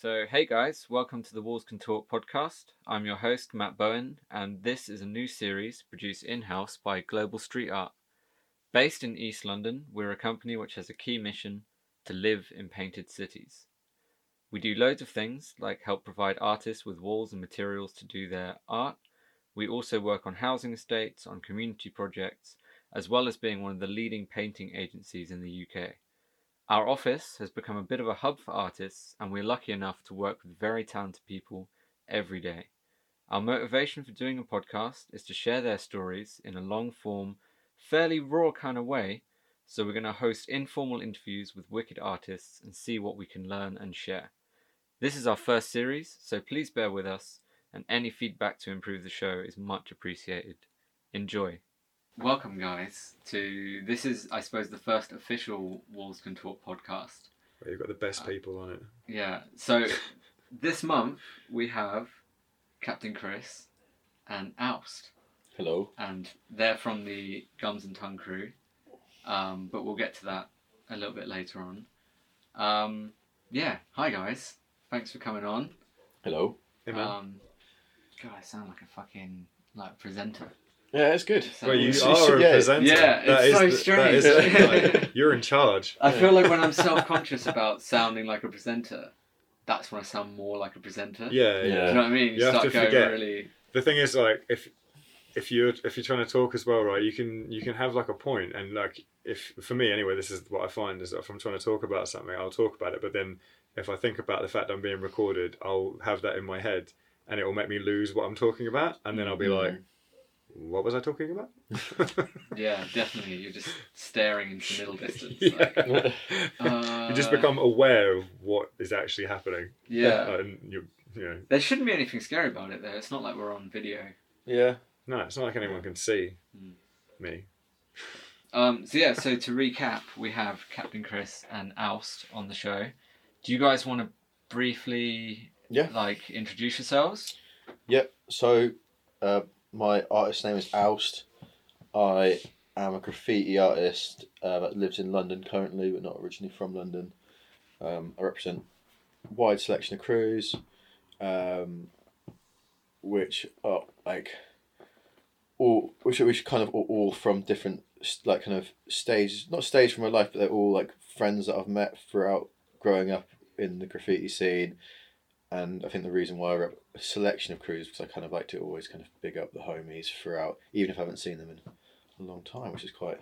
So, hey guys, welcome to the Walls Can Talk podcast. I'm your host, Matt Bowen, and this is a new series produced in house by Global Street Art. Based in East London, we're a company which has a key mission to live in painted cities. We do loads of things like help provide artists with walls and materials to do their art. We also work on housing estates, on community projects, as well as being one of the leading painting agencies in the UK. Our office has become a bit of a hub for artists, and we're lucky enough to work with very talented people every day. Our motivation for doing a podcast is to share their stories in a long form, fairly raw kind of way. So, we're going to host informal interviews with wicked artists and see what we can learn and share. This is our first series, so please bear with us, and any feedback to improve the show is much appreciated. Enjoy. Welcome, guys, to this is, I suppose, the first official Walls Can Talk podcast. Well, you've got the best people on it. Yeah, so this month we have Captain Chris and Oust, Hello. and they're from the Gums and Tongue crew, um, but we'll get to that a little bit later on. Um, yeah, hi guys, thanks for coming on. Hello. Hey, man. Um, God, I sound like a fucking like presenter. Yeah, it's good. So- well, you it's- are a yeah, presenter. yeah, That it's is so the- strange. it, like, you're in charge. I feel like when I'm self-conscious about sounding like a presenter, that's when I sound more like a presenter. Yeah, Yeah. Do you know what I mean? You have start to going forget. really. The thing is, like, if if you're if you're trying to talk as well, right, you can you can have like a point, and like if for me anyway, this is what I find is if I'm trying to talk about something, I'll talk about it, but then if I think about the fact I'm being recorded, I'll have that in my head, and it will make me lose what I'm talking about, and then I'll be Mm. like, what was I talking about? Yeah, definitely. You're just staring into the middle distance. yeah. Like, you just uh, become aware of what is actually happening. Yeah. and you you know, There shouldn't be anything scary about it, though. It's not like we're on video. Yeah. no, it's not like anyone can see Mm. me. Um, so yeah, so to recap, we have Captain Chris and Oust on the show. Do you guys want to briefly, Yeah. like, introduce yourselves? Yep. So, uh, my artist name is Oust. I am a graffiti artist uh, that lives in London currently, but not originally from London. Um, I represent wide selection of crews, um, which are like all which are which kind of all, from different like kind of stages, not stage from my life, but they're all like friends that I've met throughout growing up in the graffiti scene and I think the reason why I rep a selection of crews because I kind of like to always kind of big up the homies throughout, even if I haven't seen them in a long time, which is quite.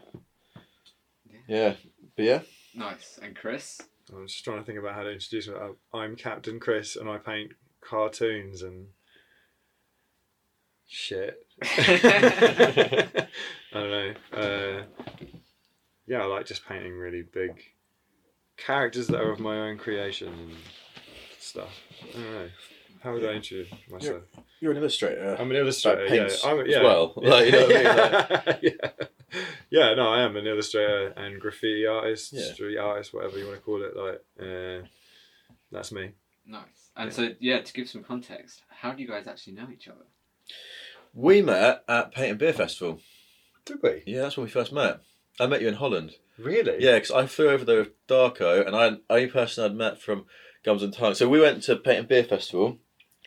Yeah, but yeah, Nice. And Chris? I'm just trying to think about how to introduce myself. I'm Captain Chris, and I paint cartoons and shit. I don't know. Uh, yeah, I like just painting really big characters that are of my own creation and stuff. I don't know. How would I introduce myself? you're an illustrator. I'm an illustrator. Like yeah, paints I'm, as yeah, well. Yeah. Like, you know what I mean? yeah. yeah, no, I am an illustrator and graffiti artist, Yeah. street artist, whatever you want to call it. Like, uh, that's me. Nice. And Yeah. so, yeah, to give some context, how do you guys actually know each other? We met at Paint and Beer Festival. Did we? Yeah, that's when we first met. I met you in Holland. Really? Yeah, because I flew over there with Darko, and I only person I'd met from Gums and Tongue. So we went to Paint and Beer Festival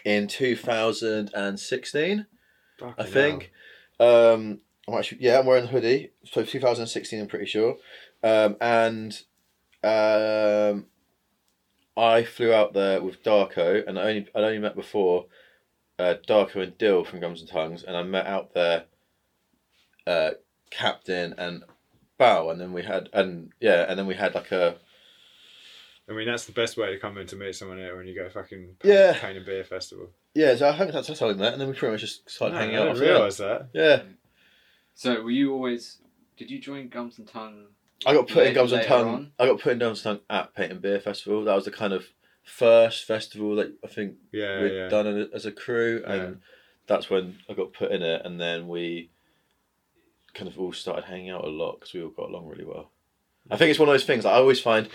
in 2016. Fucking I think. Um, I'm actually yeah, I'm wearing the hoodie. So 2016, I'm pretty sure. Um, and um, I flew out there with Darko, and I only I'd only met before uh, Darko and Dill from Gums and Tongues, and I met out there uh, Captain and Bow, and then we had and yeah, and then we had like a I mean, that's the best way to come in to meet someone here when you go fucking paint, Yeah. paint and beer festival. yeah. So I think that's, that's how we met, and then we pretty much just started No, hanging I out. didn't that. realise that. Yeah, So, were you always. Did you join Gums and Tongue? I got put in Gums and Tongue. on? I got put in Gums and Tongue at Paint and Beer Festival. That was the kind of first festival that I think Yeah, we'd yeah. done as a crew, and Yeah. that's when I got put in it. And then we kind of all started hanging out a lot because we all got along really well. I think it's one of those things that I always find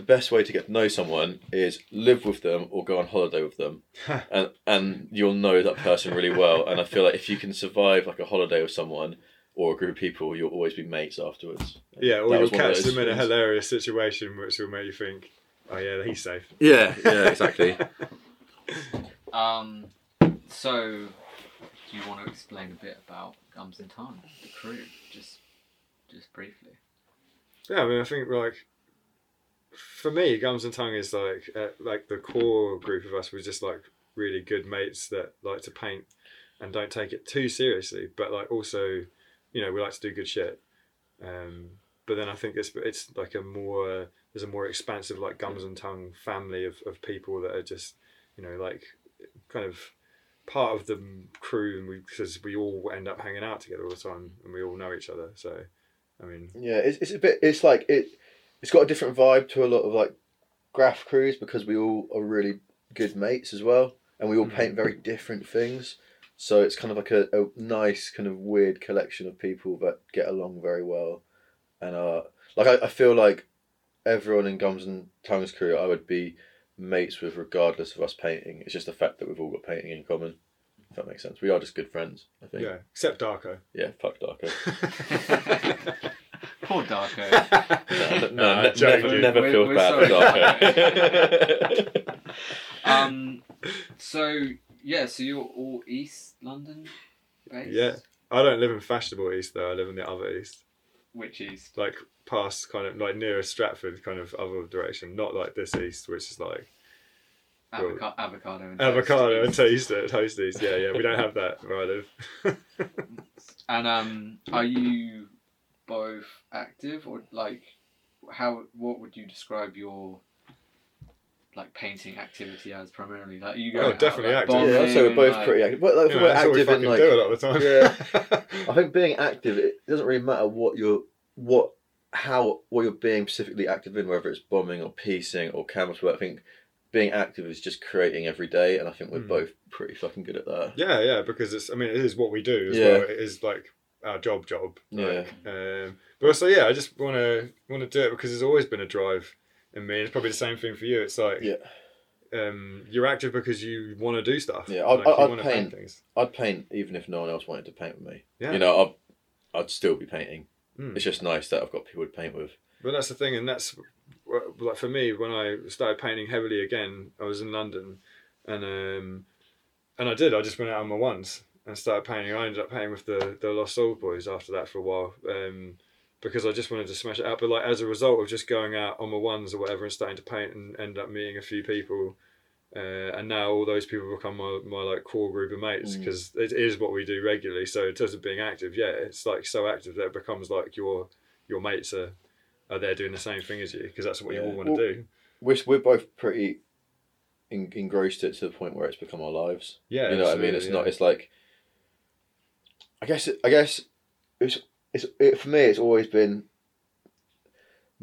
the best way to get to know someone is live with them or go on holiday with them, and and you'll know that person really well. And I feel like if you can survive like a holiday with someone or a group of people, you'll always be mates afterwards. Yeah, or That you'll was one of catch them in a hilarious situation which will make you think, Oh yeah, he's safe. Yeah, yeah, exactly. Um, so, do you want to explain a bit about Gums and Tongue, the crew, just just briefly? Yeah, I mean, I think like for me, Gums and Tongue is like uh, like the core group of us was just like really good mates that like to paint and don't take it too seriously, but like also, you know, we like to do good shit. Um, but then I think it's it's like a more there's a more expansive like Gums and Tongue family of, of people that are just you know like kind of part of the crew and we because we all end up hanging out together all the time and we all know each other. So, I mean, Yeah, it's, it's a bit. It's like it. It's got a different vibe to a lot of like graph crews because we all are really good mates as well, and we all Mhm. paint very different things. So it's kind of like a, a nice kind of weird collection of people that get along very well, and uh, like I, I feel like everyone in Gums and Tongues crew I would be mates with regardless of us painting. It's just the fact that we've all got painting in common. If that makes sense, we are just good friends. I think. yeah, except Darko. Yeah. Fuck Darko. Poor Darko. No, No, no, I'm ne- never, never We're- feel we're bad for. Darko. um, so yeah, so you're all East London based. Yeah. I don't live in fashionable east though. I live in the other east, Which is like past kind of like nearer Stratford, kind of other direction. Not like this east, which is like Well, avoca- avocado and avocado and toast toast toast east. Yeah, yeah. We don't have that where I live. And um, are you both active or like how? What would you describe your like painting activity as primarily? Like you go Oh, out, definitely like, active. yeah, I'd say we're both like- pretty active. But like, Yeah, we're that's what we active in like, do a lot of the time. I think being active, it doesn't really matter what you're, what, how, what you're being specifically active in, whether it's bombing or piecing or canvas work. I think being active is just creating every day, and I think we're Mm. both pretty fucking good at that. yeah, yeah. Because it's. I mean, it is what we do as Yeah. well. It is like our job, job. Yeah. Um, but also, yeah, I just want to want to do it because there's always been a drive in me. It's probably the same thing for you. It's like. Yeah. Um, you're active because you want to do stuff. Yeah, I'd- like, I'd wanna paint. things. I'd paint even if no one else wanted to paint with me. Yeah. You know, I'd, I'd still be painting. Mm. It's just nice that I've got people to paint with. But that's the thing, and that's like for me when I started painting heavily again. I was in London, and um, and I did. I just went out on my ones and started painting. I ended up painting with the the Lost Soul Boys after that for a while, um, because I just wanted to smash it out. But like as a result of just going out on my ones or whatever and starting to paint and end up meeting a few people. Uh, and now all those people become my, my like core group of mates Mm. because it is what we do regularly. So in terms of being active, yeah, it's like so active that it becomes like your your mates are are there doing the same thing as you because that's what you all want to Well, do. We're, we're both pretty engrossed it to the point where it's become our lives. Yeah, you know what I mean. It's absolutely, not. It's like. I guess. I guess. It's. It's. It, for me, it's always been.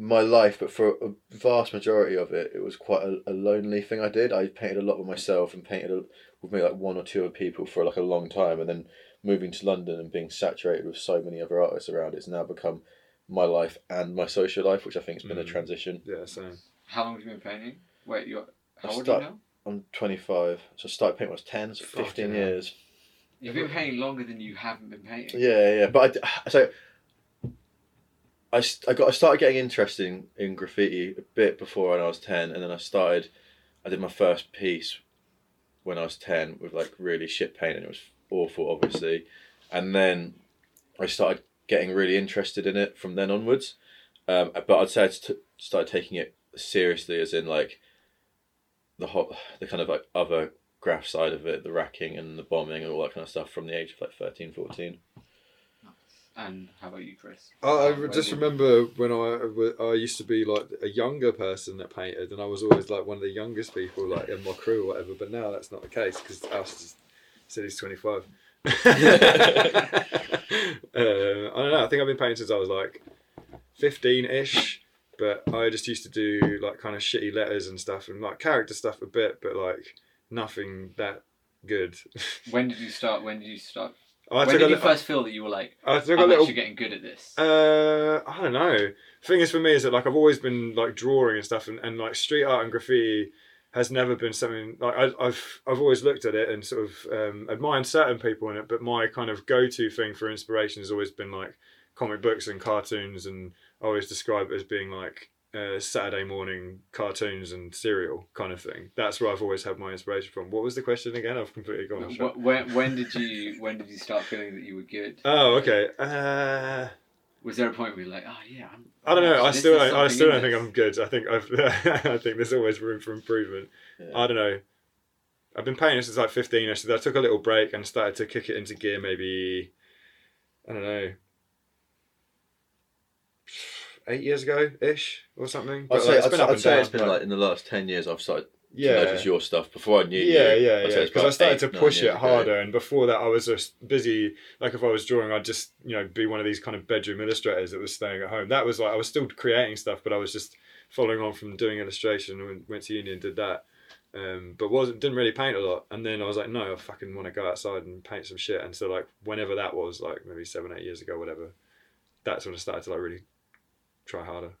My life, but for a vast majority of it, it was quite a, a lonely thing. I did. I painted a lot with myself and painted a, with maybe like one or two other people for like a long time, and then moving to London and being saturated with so many other artists around, it's now become my life and my social life, which I think has been a Mm. transition. Yeah, same. How long have you been painting? Wait, you're how I old are start- you now? I'm 25, so I started painting when I was 10, so 15 Fucking hell. years. You've been painting longer than you haven't been painting. Yeah, yeah, but I, so I, I got I started getting interested in, in graffiti a bit before when I was ten, and then I started. I did my first piece when I was ten with like really shit paint, and it was awful, obviously. And then I started getting really interested in it from then onwards. Um, but I'd say I t- started taking it seriously, as in like the hot, the kind of like other graph side of it, the racking and the bombing and all that kind of stuff from the age of like 13, 14. And how about you, Chris? I, I just did- remember when I I used to be like a younger person that painted, and I was always like one of the youngest people like in my crew or whatever. But now that's not the case because Oust said he's twenty five. Uh, I don't know. I think I've been painting since I was like fifteen ish. But I just used to do like kind of shitty letters and stuff and like character stuff a bit, but like nothing that good. When did you start? When did you start? I when a did you li- first feel that you were like, I took a I'm little actually getting good at this? Uh, I don't know. Thing is, for me, is that like I've always been like drawing and stuff, and, and like street art and graffiti has never been something like I, I've I've always looked at it and sort of um, admired certain people in it, but my kind of go-to thing for inspiration has always been like comic books and cartoons, and I always describe it as being like uh, Saturday morning cartoons and cereal kind of thing. That's where I've always had my inspiration from. What was the question again? I've completely gone off When, when did you when did you start feeling that you were good? Oh, okay. Uh, Was there a point where you're like, oh yeah, I'm, I don't know. I still, is I, I still don't think. I'm good. I think I've, I think there's always room for improvement. Yeah. I don't know. I've been painting since like 15. So I took a little break and started to kick it into gear. Maybe I don't know, eight years ago ish or something. I'd But, say, like, it's I'd, been up I'd and say down. it's been like in the last 10 years I've started yeah, to notice your stuff before I knew yeah, you. yeah, I'd yeah. Because I started eight, to push it ago. harder, and before that, I was just busy. Like if I was drawing, I'd just you know be one of these kind of bedroom illustrators that was staying at home. That was like I was still creating stuff, but I was just following on from doing illustration and went to uni and did that. Um, but wasn't didn't really paint a lot. And then I was like, no, I fucking want to go outside and paint some shit. And so like whenever that was, like maybe seven, eight years ago, whatever, that's when I started to like really try harder.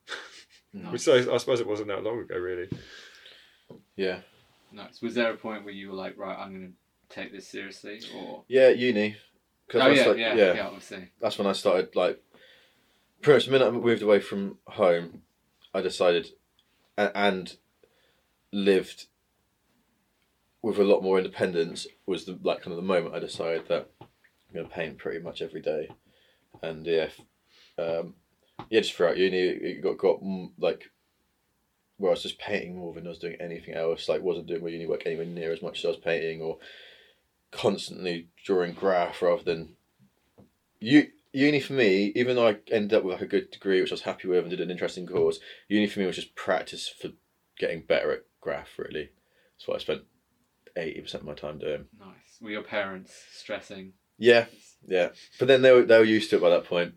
Which Nice. so I suppose it wasn't that long ago, really. Yeah. nice. Was there a point where you were like, right, I'm gonna take this seriously, or Yeah, uni. 'Cause oh I was yeah, like- yeah, yeah, obviously. that's when I started like pretty much the minute I moved away from home, I decided and, and lived with a lot more independence was the like kind of the moment I decided that I'm gonna paint pretty much every day, and yeah, um, yeah, just throughout uni it got got like where I was just painting more than I was doing anything else. Like wasn't doing my uni work anywhere near as much as I was painting, or constantly drawing graph rather than you uni for me, even though I ended up with like a good degree, which I was happy with, and did an interesting course, uni for me was just practice for getting better at graph. Really, that's what I spent eighty percent of my time doing. Nice. Were your parents stressing? Yeah, yeah, but then they were they were used to it by that point,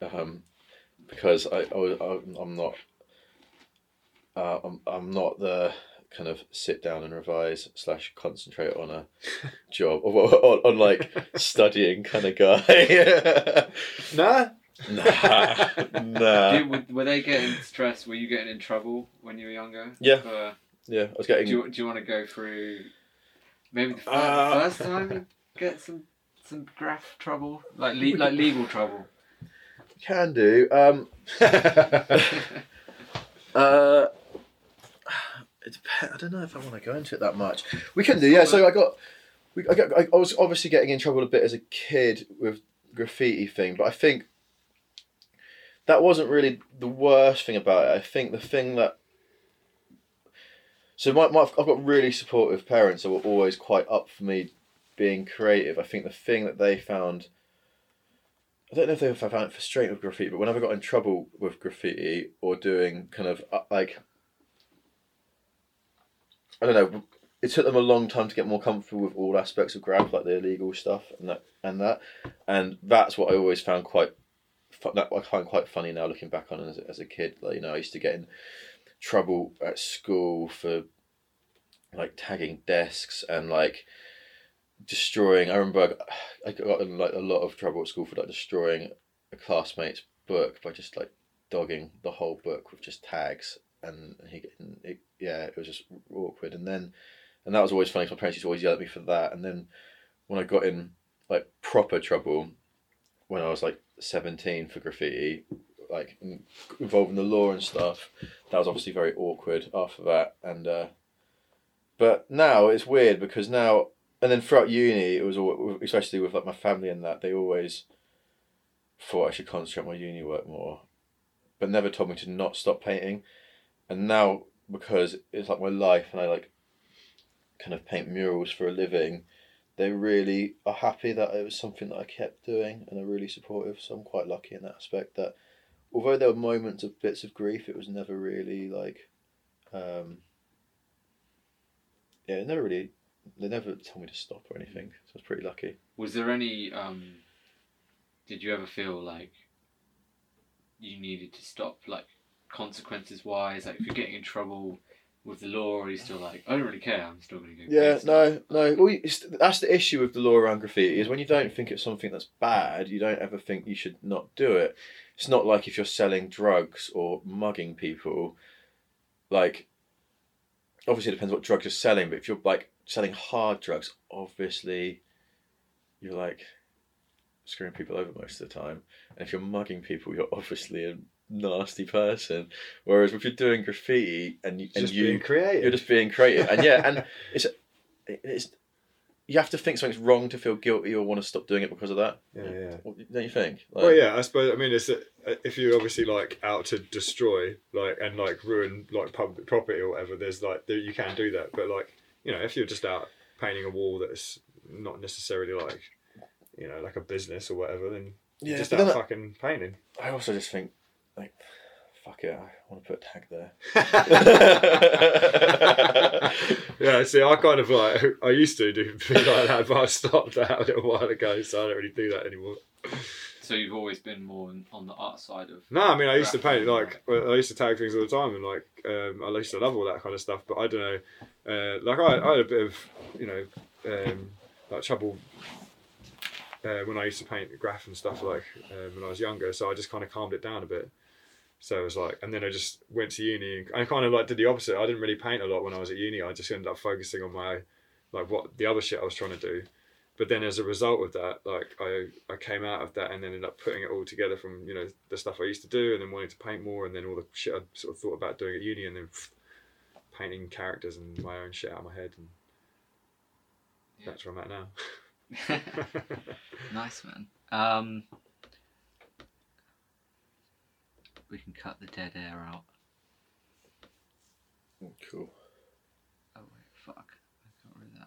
um, because I, I was I, I'm not. Uh, I'm I'm not the kind of sit down and revise slash concentrate on a job or on, on like studying kind of guy. Nah. Nah, nah. Did, were, were they getting stressed? Were you getting in trouble when you were younger? Yeah. For- Yeah, I was do getting. you, do you want to go through maybe the fir- Uh, first time you get some some graph trouble, like le- like legal trouble? Can do. Um, uh, I don't know if I want to go into it that much. We can do. Yeah. So I got. We, I, got, I I was obviously getting in trouble a bit as a kid with graffiti thing, but I think that wasn't really the worst thing about it. I think the thing that so my, my, I've got really supportive parents that were always quite up for me being creative. I think the thing that they found I don't know if they found it frustrating with graffiti, but whenever I got in trouble with graffiti or doing kind of uh, like, I don't know, it took them a long time to get more comfortable with all aspects of graph, like the illegal stuff and that and that, and that's what I always found quite, that I find quite funny now looking back on as, as a kid. Like you know, I used to get in trouble at school for like tagging desks and like destroying. I remember I, got in like a lot of trouble at school for like destroying a classmate's book by just like dogging the whole book with just tags, and he it, yeah, it was just awkward. And then, and that was always funny. 'cause my parents used to always yell at me for that. And then when I got in like proper trouble when I was like seventeen for graffiti, like in- involving the law and stuff, that was obviously very awkward after that. And uh, but now it's weird because now and then throughout uni, it was all, especially with like my family and that they always thought I should concentrate on my uni work more, but never told me to not stop painting. And now because it's like my life and I like kind of paint murals for a living, they really are happy that it was something that I kept doing and are really supportive. So I'm quite lucky in that aspect that although there were moments of bits of grief, it was never really like, um, yeah, it never really they never told me to stop or anything, so I was pretty lucky. Was there any? Um, did you ever feel like you needed to stop, like consequences wise? Like if you're getting in trouble with the law, or are you still like, I don't really care. I'm still going to go. Yeah, no, no. Well, that's the issue with the law around graffiti is when you don't think it's something that's bad, you don't ever think you should not do it. It's not like if you're selling drugs or mugging people, like. Obviously, it depends what drugs you're selling, but if you're like selling hard drugs, obviously, you're like screwing people over most of the time. And if you're mugging people, you're obviously a nasty person. Whereas if you're doing graffiti and you, and Just you being creative. you're just being creative, and yeah, and it's it's you have to think something's wrong to feel guilty or want to stop doing it because of that. yeah, yeah. Don't you think? Like, Well, yeah, I suppose. I mean, it's a, if you're obviously like out to destroy, like, and like ruin like public property or whatever. There's like you can do that, but like you know, if you're just out painting a wall that's not necessarily like you know like a business or whatever, then Yeah, just out fucking painting. I also just think like. Fuck it! I want to put a tag there. yeah, see, I kind of like I used to do things like that, but I stopped that a little while ago, so I don't really do that anymore. So you've always been more on- on the art side of. No, I mean I used to paint like I used to tag things all the time, and like um, I used to love all that kind of stuff. But I don't know, uh, like I, I had a bit of you know um, like trouble uh, when I used to paint graph and stuff like um, when I was younger. So I just kind of calmed it down a bit. So it was like, and then I just went to uni and I kind of like did the opposite. I didn't really paint a lot when I was at uni. I just ended up focusing on my like what the other shit I was trying to do. But then as a result of that, like I, I came out of that and ended up putting it all together from, you know, the stuff I used to do and then wanting to paint more and then all the shit I sort of thought about doing at uni and then painting characters and my own shit out of my head and Yeah. that's where I'm at now. nice man. Um, we can cut the dead air out. Oh cool. Oh wait, fuck! I got rid of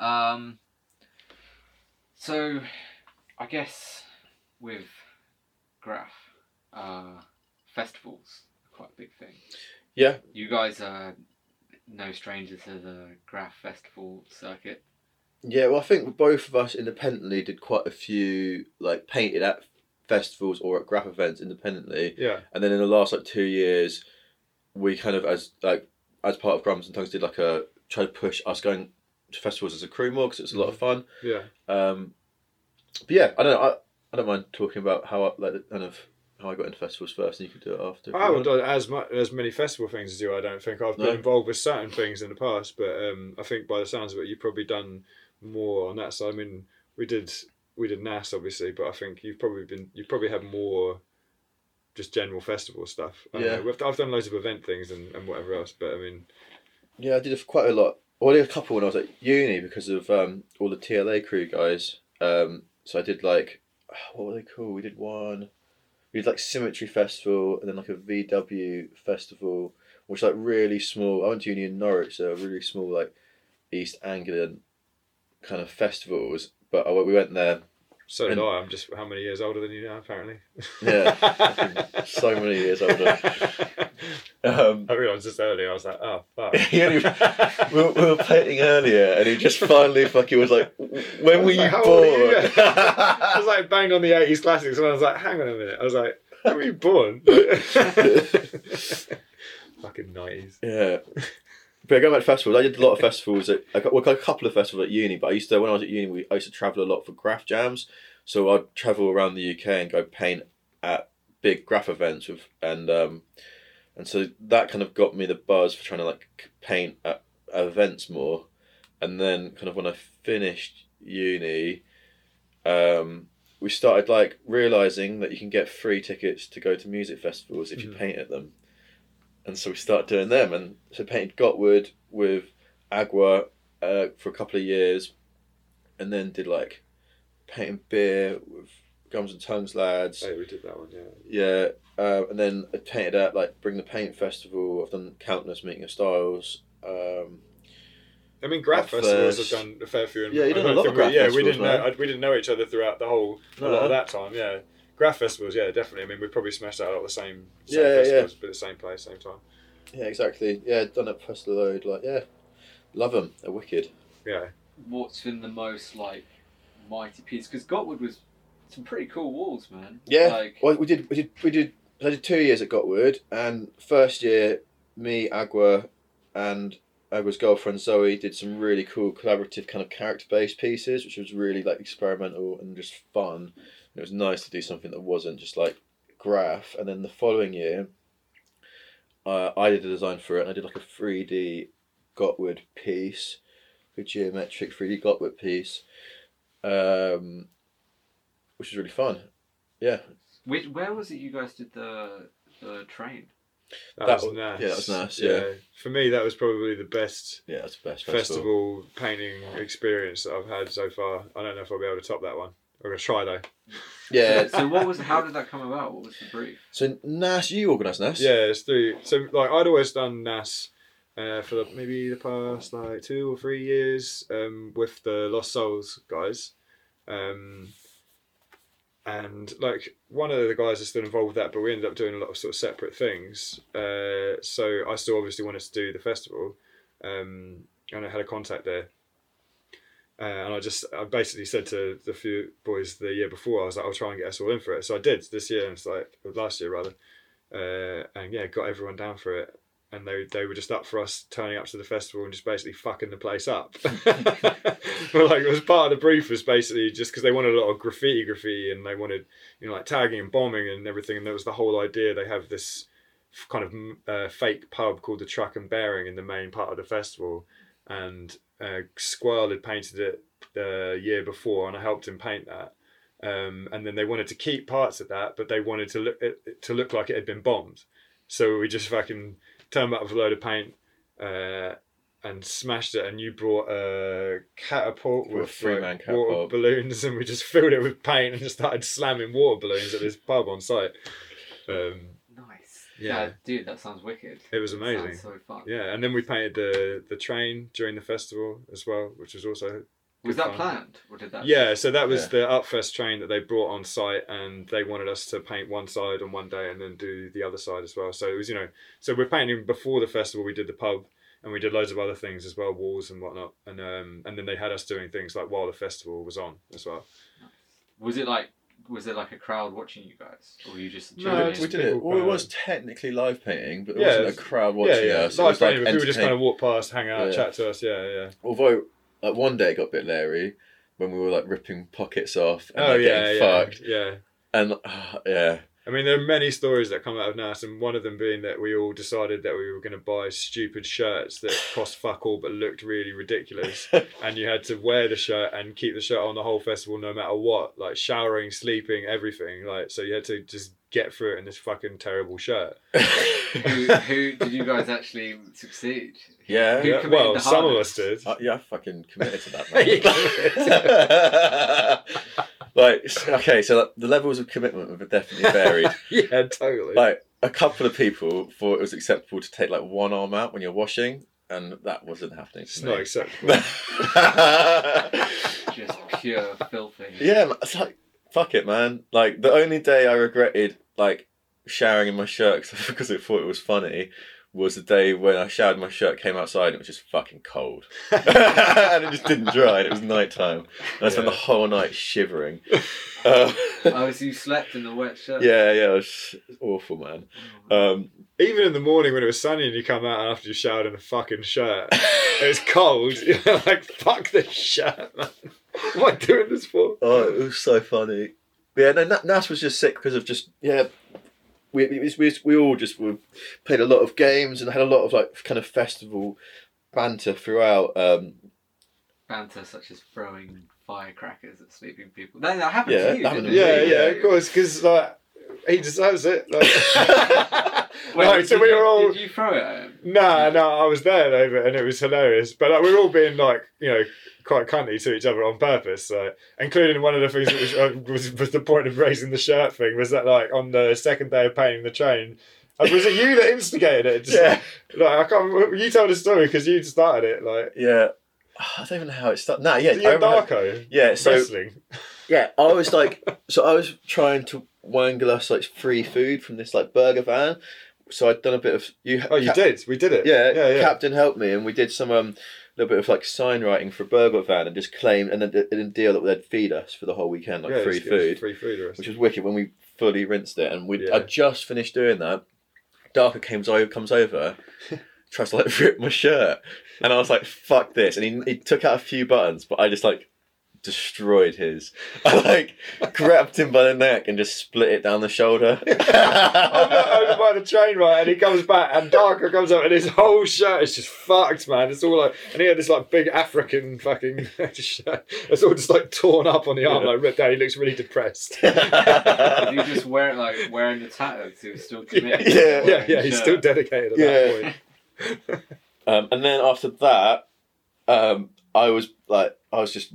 that. Um. So, I guess with graph, uh, festivals are quite a big thing. Yeah. You guys are no strangers to the graph festival circuit. Yeah, well, I think both of us independently did quite a few like painted at festivals or at graph events independently, yeah. and then in the last like two years, we kind of as like as part of Gums and Tongues did like a try to push us going to festivals as a crew more because it's a lot of fun. Yeah. Um, but yeah, I don't know. I, I don't mind talking about how I like kind of how I got into festivals first, and you could do it after. I haven't done as much as many festival things as you. I don't think I've been No. involved with certain things in the past, but um, I think by the sounds of it, you've probably done more on that side. I mean, we did we did NAS obviously, but I think you've probably been you've probably had more just general festival stuff. I Yeah. know. I've done loads of event things and, and whatever else, but I mean, Yeah, I did quite a lot. Well, did a couple when I was at uni because of um, all the TLA crew guys. Um, so I did like, what were they called? We did one. We did like Symmetry Festival and then like a VW Festival, which like really small. I went to uni in Norwich, so really small like East Anglian kind of festivals. But I, we went there so did And- I. I'm just how many years older than you now, apparently. Yeah, so many years older. Um, I realised this earlier. I was like, oh fuck. Only- we, were, we were painting earlier, and he just finally fucking was like, "When were you like, you? born?" I was like banged on the 80s classics and I was like, hang on a minute. I was like, when were you born? Fucking 90s. Yeah. But going back to festivals, I did a lot of festivals. At, I got, well, a couple of festivals at uni, but I used to when I was at uni, we, I used to travel a lot for graph jams. So I'd travel around the UK and go paint at big graph events with, and um, and so that kind of got me the buzz for trying to like paint at events more. And then kind of when I finished uni, um, we started like realizing that you can get free tickets to go to music festivals if you Mhm. paint at them and so we started doing them and so painted Gottwood with Agua uh, for a couple of years and then did like painting beer with Gums and Tongues lads Oh, we did that one, yeah. yeah uh, and then I painted at like Bring the Paint Festival I've done countless meeting of styles um, I mean, graph At festivals have done a fair few. and Yeah, you've done a lot think of we- graph Yeah, we didn't know man. We didn't know each other throughout the whole a lot of that time. Yeah, graph festivals. Yeah, definitely. I mean, we probably smashed out a lot of the same, same Yeah, yeah, festivals, but at the same place, same time. yeah exactly yeah done at Festival Load like yeah love them they're wicked Yeah, What's been the most like mighty piece? Because Gottwood was some pretty cool walls, man. Yeah. Like, Well, we did, we did, we did. I did two years at Gottwood, and first year, me, Agua, and Agua's girlfriend Zoe did some really cool collaborative kind of character-based pieces, which was really like experimental and just fun. It was nice to do something that wasn't just like graph. And then the following year, uh, I did a design for it, and I did like a three D Gottwood piece, a geometric three D Gottwood piece, um, which was really fun. Yeah, which, where was it you guys did the the train? That, That was was- nice. yeah, that was nice, yeah. For me, that was probably the best Yeah, that's the best festival, painting experience that I've had so far. I don't know if I'll be able to top that one. I'm gonna try though. Yeah. So what was? How did that come about? What was the brief? So Nas, you organised Nas? Yeah, it's through. So like I'd always done NAS uh, for the, maybe the past like two or three years um, with the Lost Souls guys, um, and like one of the guys is still involved with that, but we ended up doing a lot of sort of separate things. Uh, so I still obviously wanted to do the festival, um, and I had a contact there. Uh, and I just, I basically said to the few boys the year before, I was like, I'll try and get us all in for it. So I did this year, and it's like last year rather, uh, and yeah, got everyone down for it. And they, they were just up for us turning up to the festival and just basically fucking the place up. but like it was part of the brief was basically just because they wanted a lot of graffiti, graffiti, and they wanted you know like tagging and bombing and everything. And that was the whole idea. They have this kind of uh, fake pub called the Truck and Bearing in the main part of the festival, and uh, Squirrel had painted it the year before, and I helped him paint that. Um, and then they wanted to keep parts of that, but they wanted to look it, to look like it had been bombed. So we just fucking turned up with a load of paint uh, and smashed it. And you brought a catapult with three-man like, water catapult. balloons, and we just filled it with paint and just started slamming water balloons at this pub on site. Um, Yeah. dude, that sounds wicked. it was amazing. Sounds so fun. Yeah, and then we painted the the train during the festival as well, which was also Was that fun. planned, or did that? yeah. So that was the Upfest train that they brought on site, and they wanted us to paint one side on one day and then do the other side as well. So it was you know, so we're painting before the festival. We did the pub, and we did loads of other things as well, walls and whatnot, and um and then they had us doing things like while the festival was on as well. Was it like? Was it like a crowd watching you guys, or were you just? No, chilling we did it. Well, it was technically live painting, but there Yeah, wasn't a crowd watching yeah, yeah. us. It Live was, like, painting, but people just kind of entertain- walk past, hang out, Yeah. chat to us. Yeah, yeah. Although, like one day it got a bit leery when we were like ripping pockets off and oh like, yeah, getting yeah, fucked, yeah. and uh, yeah, I mean, there are many stories that come out of NAS, and one of them being that we all decided that we were going to buy stupid shirts that cost fuck all but looked really ridiculous, and you had to wear the shirt and keep the shirt on the whole festival no matter what, like showering, sleeping, everything. Like, so you had to just get through it in this fucking terrible shirt. who, who did you guys actually succeed? Yeah. Who Yeah, well, some of us did. Uh, yeah, I fucking committed to that. You Man. like, okay, so like, the levels of commitment have definitely varied. yeah, totally. like, a couple of people thought it was acceptable to take like one arm out when you're washing, and that wasn't happening. it's For not acceptable. Just pure filthy. yeah, it's like fuck it, man. Like the only day I regretted like showering in my shirt 'cause- because I thought it was funny was the day when I showered my shirt, came outside, and it was just fucking cold, and it just didn't dry. And it was nighttime. and I spent Yeah. the whole night shivering. Uh, Oh, so you slept in the wet shirt? yeah, yeah, it was awful, man. Oh, Um, Even in the morning when it was sunny and you come out after you showered in a fucking shirt, it was cold. You're like, fuck this shirt, man. What am I doing this for? Oh, it was so funny. Yeah, no, Na- Nas was just sick because of just yeah. We, we, we, we all just we played a lot of games and had a lot of like kind of festival banter throughout. Um, banter such as throwing firecrackers at sleeping people. That, that happened Yeah, to you, happened didn't to it? Yeah, yeah, of course, because like he deserves it. Like, Wait, Right, so we you- were all Did you throw it at him? no, no, I was there though, and it was hilarious. But like we were all being like, you know, quite cunty to each other on purpose. So, including one of the things that was, uh, was was the point of raising the shirt thing was that like on the second day of painting the train. uh, Was it you that instigated it? Just, yeah, Like I can't. remember- You told the story because you started it. Like yeah. I don't even know how it started. Nah, yeah, you I and remember- Darko yeah. So wrestling. yeah, I was like, so I was trying to us like free food from this like burger van. So I'd done a bit of you. Oh, you Cap- did. We did it. Yeah, yeah, yeah. Captain helped me, and we did some um, little bit of like sign writing for Burger Van, and just claimed and then did a deal that they'd feed us for the whole weekend, like Yeah, free food, Free food. which was wicked when we fully rinsed it. And we, Yeah. I just finished doing that. Darko comes over, comes over, tries to like rip my shirt, and I was like, "Fuck this!" And he he took out a few buttons, but I just like destroyed his. I like grabbed him by the neck and just split it down the shoulder. no, oh, by the train, right? And he comes back, and Darko comes up, and his whole shirt is just fucked, man. It's all like, and he had this like big African fucking shirt. It's all just like torn up on the arm, like ripped out. He looks really depressed. Did you just wear it like wearing the tattoo because he was still committed? Yeah. yeah, yeah, he's shirt? still dedicated at Yeah. that point. Um, and then after that, um, I was like, I was just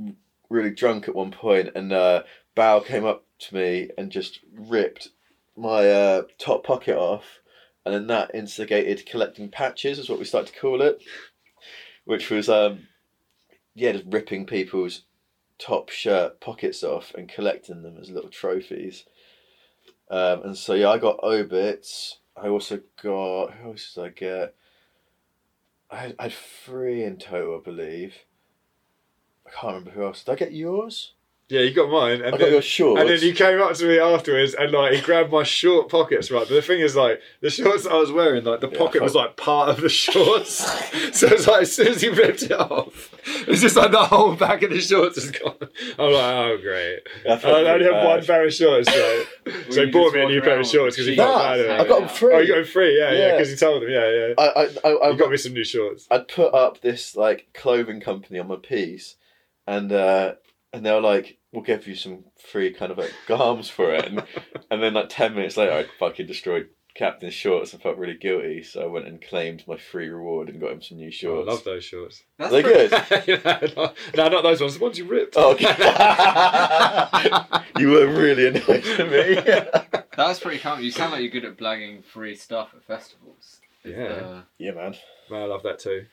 really drunk at one point, and uh, Bao came up to me and just ripped my uh, top pocket off, and then that instigated collecting patches, is what we started to call it, which was um, yeah, just ripping people's top shirt pockets off and collecting them as little trophies. Um, and so yeah, I got obits. I also got who else did I get? I had, I had three in total, I believe. I can't remember who else. Did I get yours? Yeah, you got mine, I and got then, your shorts. and then he came up to me afterwards, and like he grabbed my short pockets, right? But the thing is, like the shorts I was wearing, like the Yeah, pocket was like part of the shorts. so it's like as soon as he ripped it off, it's just like the whole back of the shorts is gone. I'm like, oh great. I I only have one pair of shorts, so, so he bought me a new pair of shorts because he felt Nah, bad. jeans about I got them free. Oh, you got them free, yeah, yeah, Yeah. because he told them, yeah, yeah. I, I, I, I You got me some new shorts. I'd put up this like clothing company on my piece, and uh, and they were like, "We'll give you some free kind of like garms for it," and, and then like ten minutes later, I fucking destroyed Captain's shorts and felt really guilty, so I went and claimed my free reward and got him some new Oh, I shorts. love those shorts. That's They're pretty- good. no, no, not those ones. The ones you ripped. Oh, okay. you were really annoyed to me. That was pretty calm. You sound like you're good at blagging free stuff at festivals. Yeah. the- yeah, man. Man, I love that too.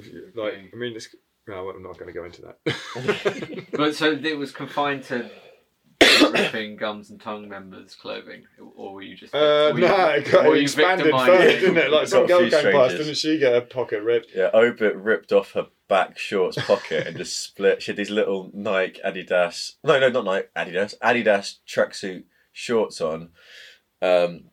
You- Like, I mean, it's, no, I'm not going to go into that. But so it was confined to ripping gums and tongue members' clothing, or were you just? uh, were you- no, it got were expanded victimised? further, didn't it? Like, some a girl few came past, didn't she get her pocket ripped? Yeah, Obit ripped off her back shorts pocket and just split. She had these little Nike Adidas, no, no, not Nike Adidas, Adidas tracksuit shorts on, um,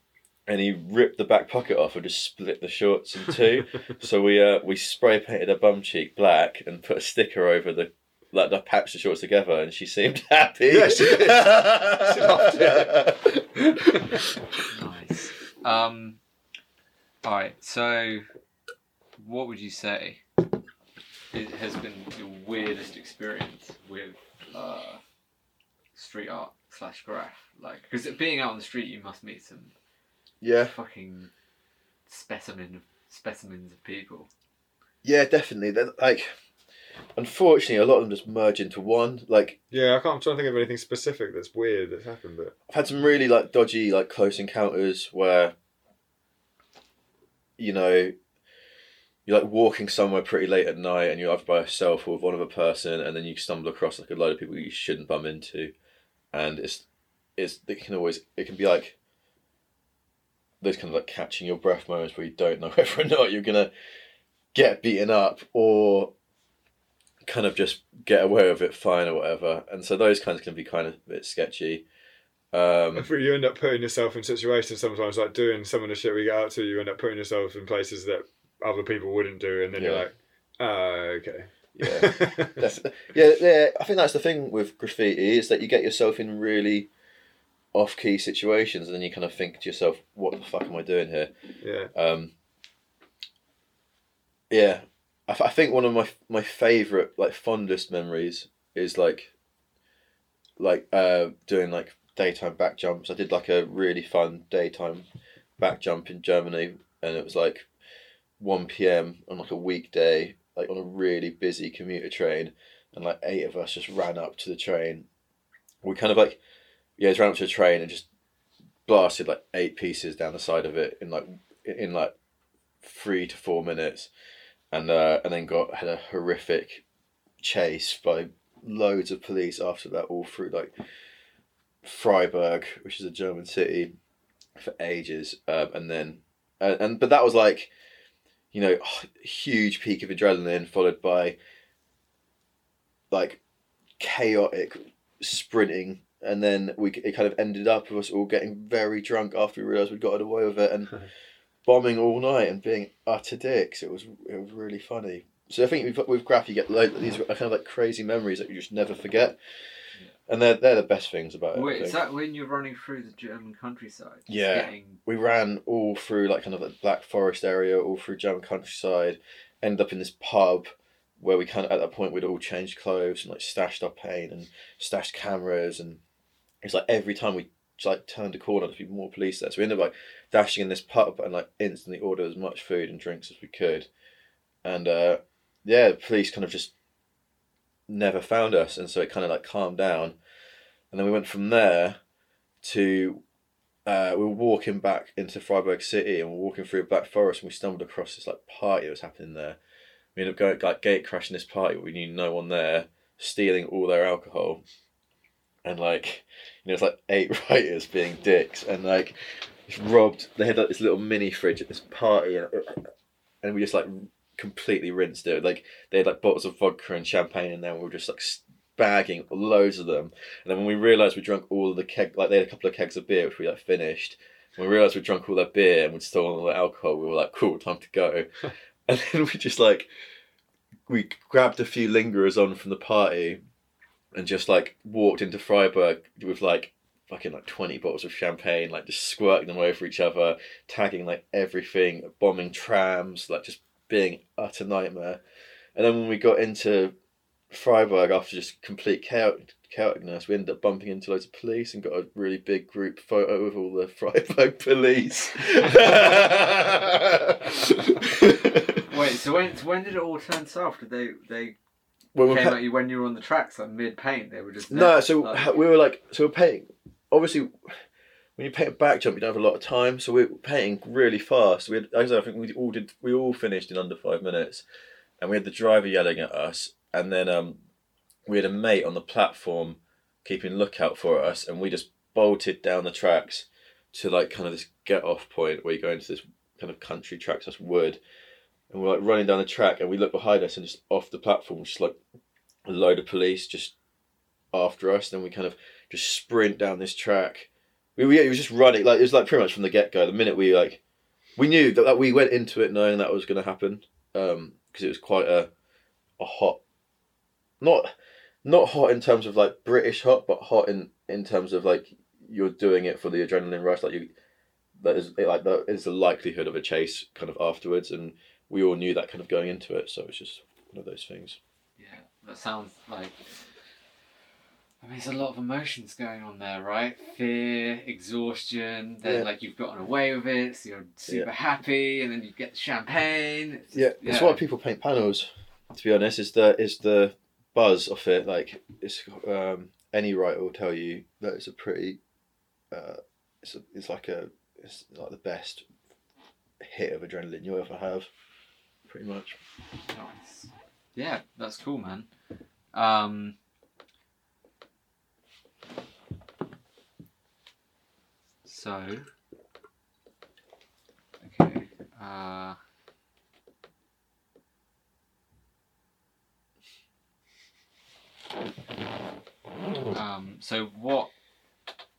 and he ripped the back pocket off and just split the shorts in two. so we uh, we spray painted her bum cheek black and put a sticker over the like the patched the shorts together, and she seemed happy. Yeah, she did. She loved Nice. Um. All right. So, what would you say it has been your weirdest experience with uh, street art slash graph? Like, because being out on the street, you must meet some yeah, fucking specimen of specimens of people. yeah, definitely. They're, like, unfortunately, a lot of them just merge into one. Like, Yeah, I can't, I'm trying to think of anything specific that's weird that's happened, but I've had some really like dodgy like close encounters where you know you're like walking somewhere pretty late at night and you're either by yourself or with one other person and then you stumble across like a load of people you shouldn't bump into and it's it's it can always it can be like those kind of like catching your breath moments where you don't know whether or not you're gonna get beaten up or kind of just get away with it fine or whatever and so those kinds can be kind of a bit sketchy um, you end up putting yourself in situations sometimes, like doing some of the shit we get out to, you end up putting yourself in places that other people wouldn't do, and then you're like, oh, okay. Yeah. Yeah, yeah. I think that's the thing with graffiti is that you get yourself in really off-key situations, and then you kind of think to yourself, "What the fuck am I doing here?" yeah. Um, yeah, I, think one of my my favorite, like fondest memories is like, like uh, doing like daytime back jumps. I did like a really fun daytime back jump in Germany, and it was like one p.m. on like a weekday, like on a really busy commuter train, and like eight of us just ran up to the train. We kind of like, yeah, just ran up to a train and just blasted like eight pieces down the side of it in like in like three to four minutes, and uh, and then got had a horrific chase by loads of police after that, all through like Freiburg, which is a German city, for ages, um, and then and, and but that was like, you know, huge peak of adrenaline followed by like chaotic sprinting. And then we it kind of ended up with us all getting very drunk after we realised we'd got away with it, and bombing all night and being utter dicks. It was it was really funny. So I think with, with graph you get like these kind of like crazy memories that you just never forget. and they're they're the best things about it. I Wait, is that when you're running through the German countryside? Yeah. Getting... we ran all through like kind of the Black Forest area, all through German countryside, ended up in this pub where we kind of at that point we'd all changed clothes and like stashed our paint and stashed cameras and it's like every time we like turned a corner there'd be more police there. So we ended up like dashing in this pub and like instantly ordered as much food and drinks as we could. And uh yeah, the police kind of just never found us and so it kind of like calmed down. And then we went from there to uh, we were walking back into Freiburg City and we are walking through a black forest and we stumbled across this like party that was happening there. We ended up going like gate crashing this party, we knew no one there, stealing all their alcohol, and like you know it's like eight writers being dicks and like just robbed. They had like this little mini fridge at this party and, and we just like completely rinsed it. Like they had like bottles of vodka and champagne in there. And we were just like bagging loads of them. And then when we realised we drunk all of the keg, like they had a couple of kegs of beer which we like finished. When we realised we drunk all their beer and we'd stolen all the alcohol, we were like, cool, time to go. and then we just like, we grabbed a few lingerers on from the party and just like walked into Freiburg with like fucking like 20 bottles of champagne, like just squirting them over each other, tagging like everything, bombing trams, like just being utter nightmare. And then when we got into Freiburg after just complete chaotic, chaoticness, we ended up bumping into loads of police and got a really big group photo of all the Freiburg police. Wait, so when when did it all turn south? Did they they when came pa- at you when you were on the tracks like mid paint? They were just no, there, so like- we were like, so we're painting. Obviously, when you paint a back jump, you don't have a lot of time, so we we're painting really fast. We had, I think we all did, we all finished in under five minutes, and we had the driver yelling at us, and then um, we had a mate on the platform keeping lookout for us, and we just bolted down the tracks to like kind of this get off point where you go into this kind of country tracks, that's wood, and we're like running down the track, and we look behind us, and just off the platform, just like a load of police just after us. Then we kind of just sprint down this track. We, we it was just running like it was like pretty much from the get go. The minute we like, we knew that, that we went into it knowing that was going to happen um, because it was quite a a hot, not not hot in terms of like British hot, but hot in in terms of like you're doing it for the adrenaline rush. Like you, that is like that is the likelihood of a chase kind of afterwards, and we all knew that kind of going into it. So it's just one of those things. Yeah, that sounds like. I mean, there's a lot of emotions going on there, right? Fear, exhaustion. Then, Yeah. like, you've gotten away with it, so you're super happy, and then you get the champagne. It's Yeah, just- that's why people paint panels. To be honest, is the is the buzz of it. Like it's um, any writer will tell you that it's a pretty, uh, it's a, it's like a it's like the best hit of adrenaline you'll ever have, pretty much. Nice. Yeah, that's cool, man. Um, so, okay. Uh, um, so, what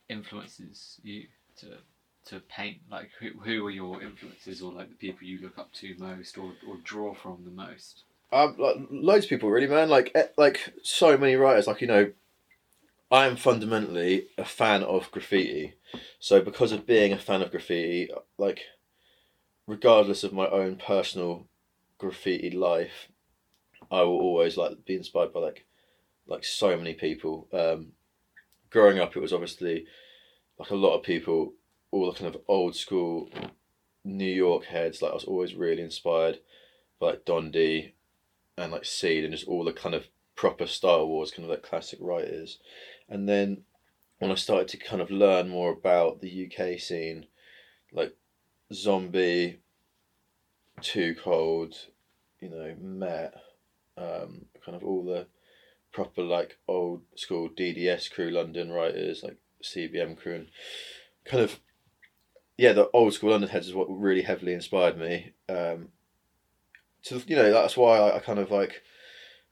influences you to to paint? Like, who, who are your influences, or like the people you look up to most, or, or draw from the most? Um, like, loads of people really, man. Like eh, like so many writers. Like you know, I am fundamentally a fan of graffiti. So because of being a fan of graffiti, like regardless of my own personal graffiti life, I will always like be inspired by like like so many people. Um, growing up, it was obviously like a lot of people, all the kind of old school New York heads. Like I was always really inspired by like Dondi and like Seen and just all the kind of proper Style Wars kind of like classic writers. And then when I started to kind of learn more about the UK scene, like Zombie, Too Cold, you know, Met, um, kind of all the proper like old school DDS crew London writers like CBM crew and kind of yeah the old school London heads is what really heavily inspired me. Um, to you know that's why I, I kind of like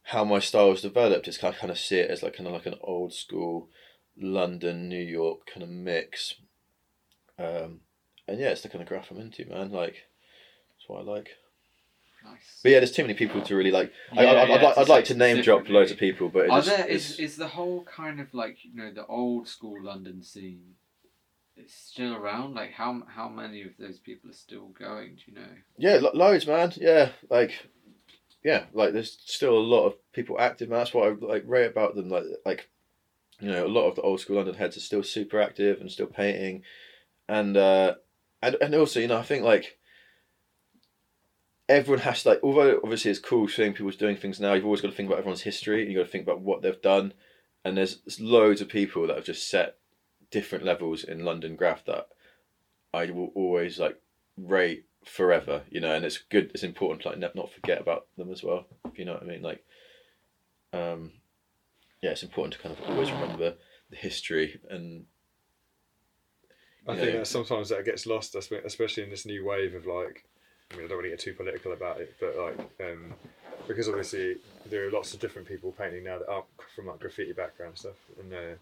how my style was developed. Is kind of kind of see it as like kind of like an old school London New York kind of mix. Um, and yeah, it's the kind of graph I'm into, man. Like that's what I like. Nice. But yeah, there's too many people to really like. I, Yeah, I, I'd, yeah, like, to I'd like to name drop loads of people, but Are just, there is it's- is the whole kind of like you know the old school London scene? It's still around. Like how how many of those people are still going? Do you know? Yeah, lo- loads, man. Yeah, like, yeah, like there's still a lot of people active, man. That's what I like rate about them. Like, like, you know, a lot of the old school London heads are still super active and still painting, and uh, and and also, you know, I think like everyone has to like, although obviously it's cool seeing people doing things now. You've always got to think about everyone's history. and you've got to think about what they've done, and there's, there's loads of people that have just set different levels in London graph that I will always like rate forever, you know, and it's good. It's important to like not forget about them as well. If you know what I mean, like, um, yeah, it's important to kind of always remember the history and I Yeah. think that sometimes that gets lost, especially in this new wave of like. I mean, I don't want to get too political about it, but like, um, because obviously there are lots of different people painting now that aren't from like graffiti background stuff, and uh,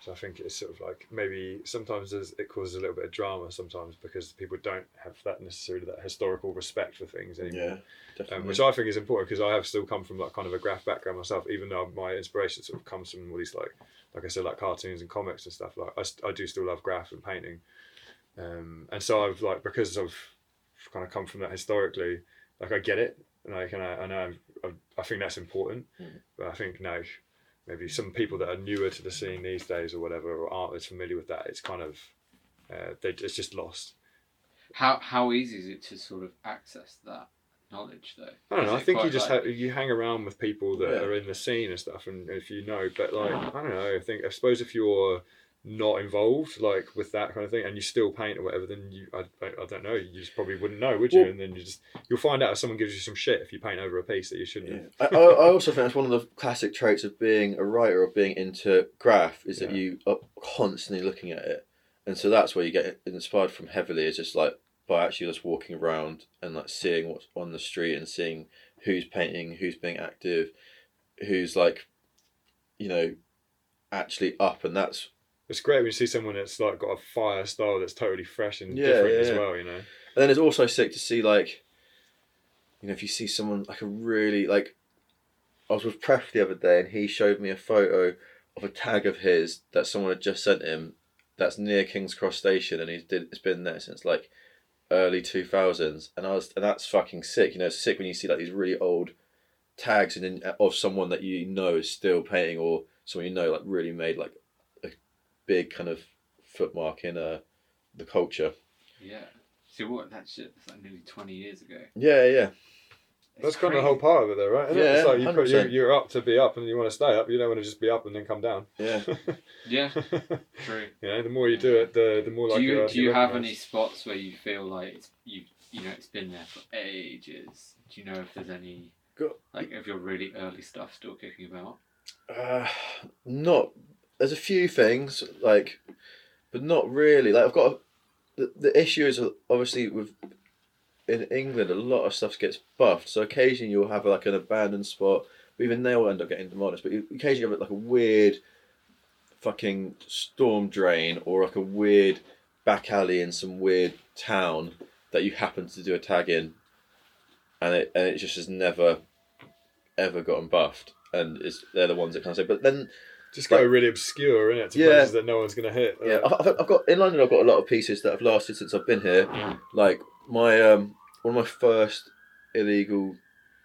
so I think it's sort of like maybe sometimes it causes a little bit of drama sometimes because people don't have that necessarily that historical respect for things anymore. yeah. Um, which I think is important because I have still come from like kind of a graph background myself, even though my inspiration sort of comes from all these like, like I said, like cartoons and comics and stuff. Like I, st- I do still love graph and painting, um, and so I've like because I've kind of come from that historically, like I get it, and like and I, I know I, I think that's important, Mm. but I think now maybe some people that are newer to the scene these days or whatever or aren't as familiar with that, it's kind of uh, they it's just lost. How how easy is it to sort of access that knowledge though? I don't Is know. I think you just like- ha- you hang around with people that Yeah. are in the scene and stuff, and if you know, but like I don't know. I think I suppose if you're not involved like with that kind of thing, and you still paint or whatever, then you I, I, I don't know. You just probably wouldn't know, would you? Well- and then you just you'll find out if someone gives you some shit if you paint over a piece that you shouldn't. Yeah. I I also think that's one of the classic traits of being a writer or being into graph is that Yeah. you are constantly looking at it, and so that's where you get inspired from heavily. Is just like by actually just walking around and like seeing what's on the street and seeing who's painting, who's being active, who's like, you know, actually up, and that's It's great when you see someone that's like got a fire style that's totally fresh and Yeah, different yeah, as yeah. well. You know. And then it's also sick to see like, you know, if you see someone like a really like, I was with Pref the other day and he showed me a photo of a tag of his that someone had just sent him. That's near King's Cross Station, and he's did it's been there since like early two thousands, and I was and that's fucking sick. You know, it's sick when you see like these really old tags and then uh, of someone that you know is still painting or someone you know like really made like big kind of footmark in uh the culture. Yeah. So what? That shit was like nearly twenty years ago. Yeah, yeah. It's That's kind of the whole part of it, though, right? Isn't it? Yeah, it's like you put, you, 100%. you're up to be up, and you want to stay up. You don't want to just be up and then come down. Yeah. Yeah. True. you know, the more you do it, the the more do you you are do you have any spots where you feel like you you know it's been there for ages? Do you know if there's any like if your really early stuff still kicking about? Uh, not. There's a few things like, but not really. Like I've got a, the the issue is uh, obviously with in England a lot of stuff gets buffed. So occasionally you'll have like an abandoned spot. But even they will end up getting demolished. But occasionally you have like a weird, fucking storm drain or like a weird back alley in some weird town that you happen to do a tag in, and it and it just has never, ever gotten buffed. And it's they're the ones that kind of say. But then Just go Like- really obscure, innit? To Yeah. places that no one's going to hit. Yeah, I've, I've- I've got in London. I've got a lot of pieces that have lasted since I've been here. Mm. Like my um, one of my first illegal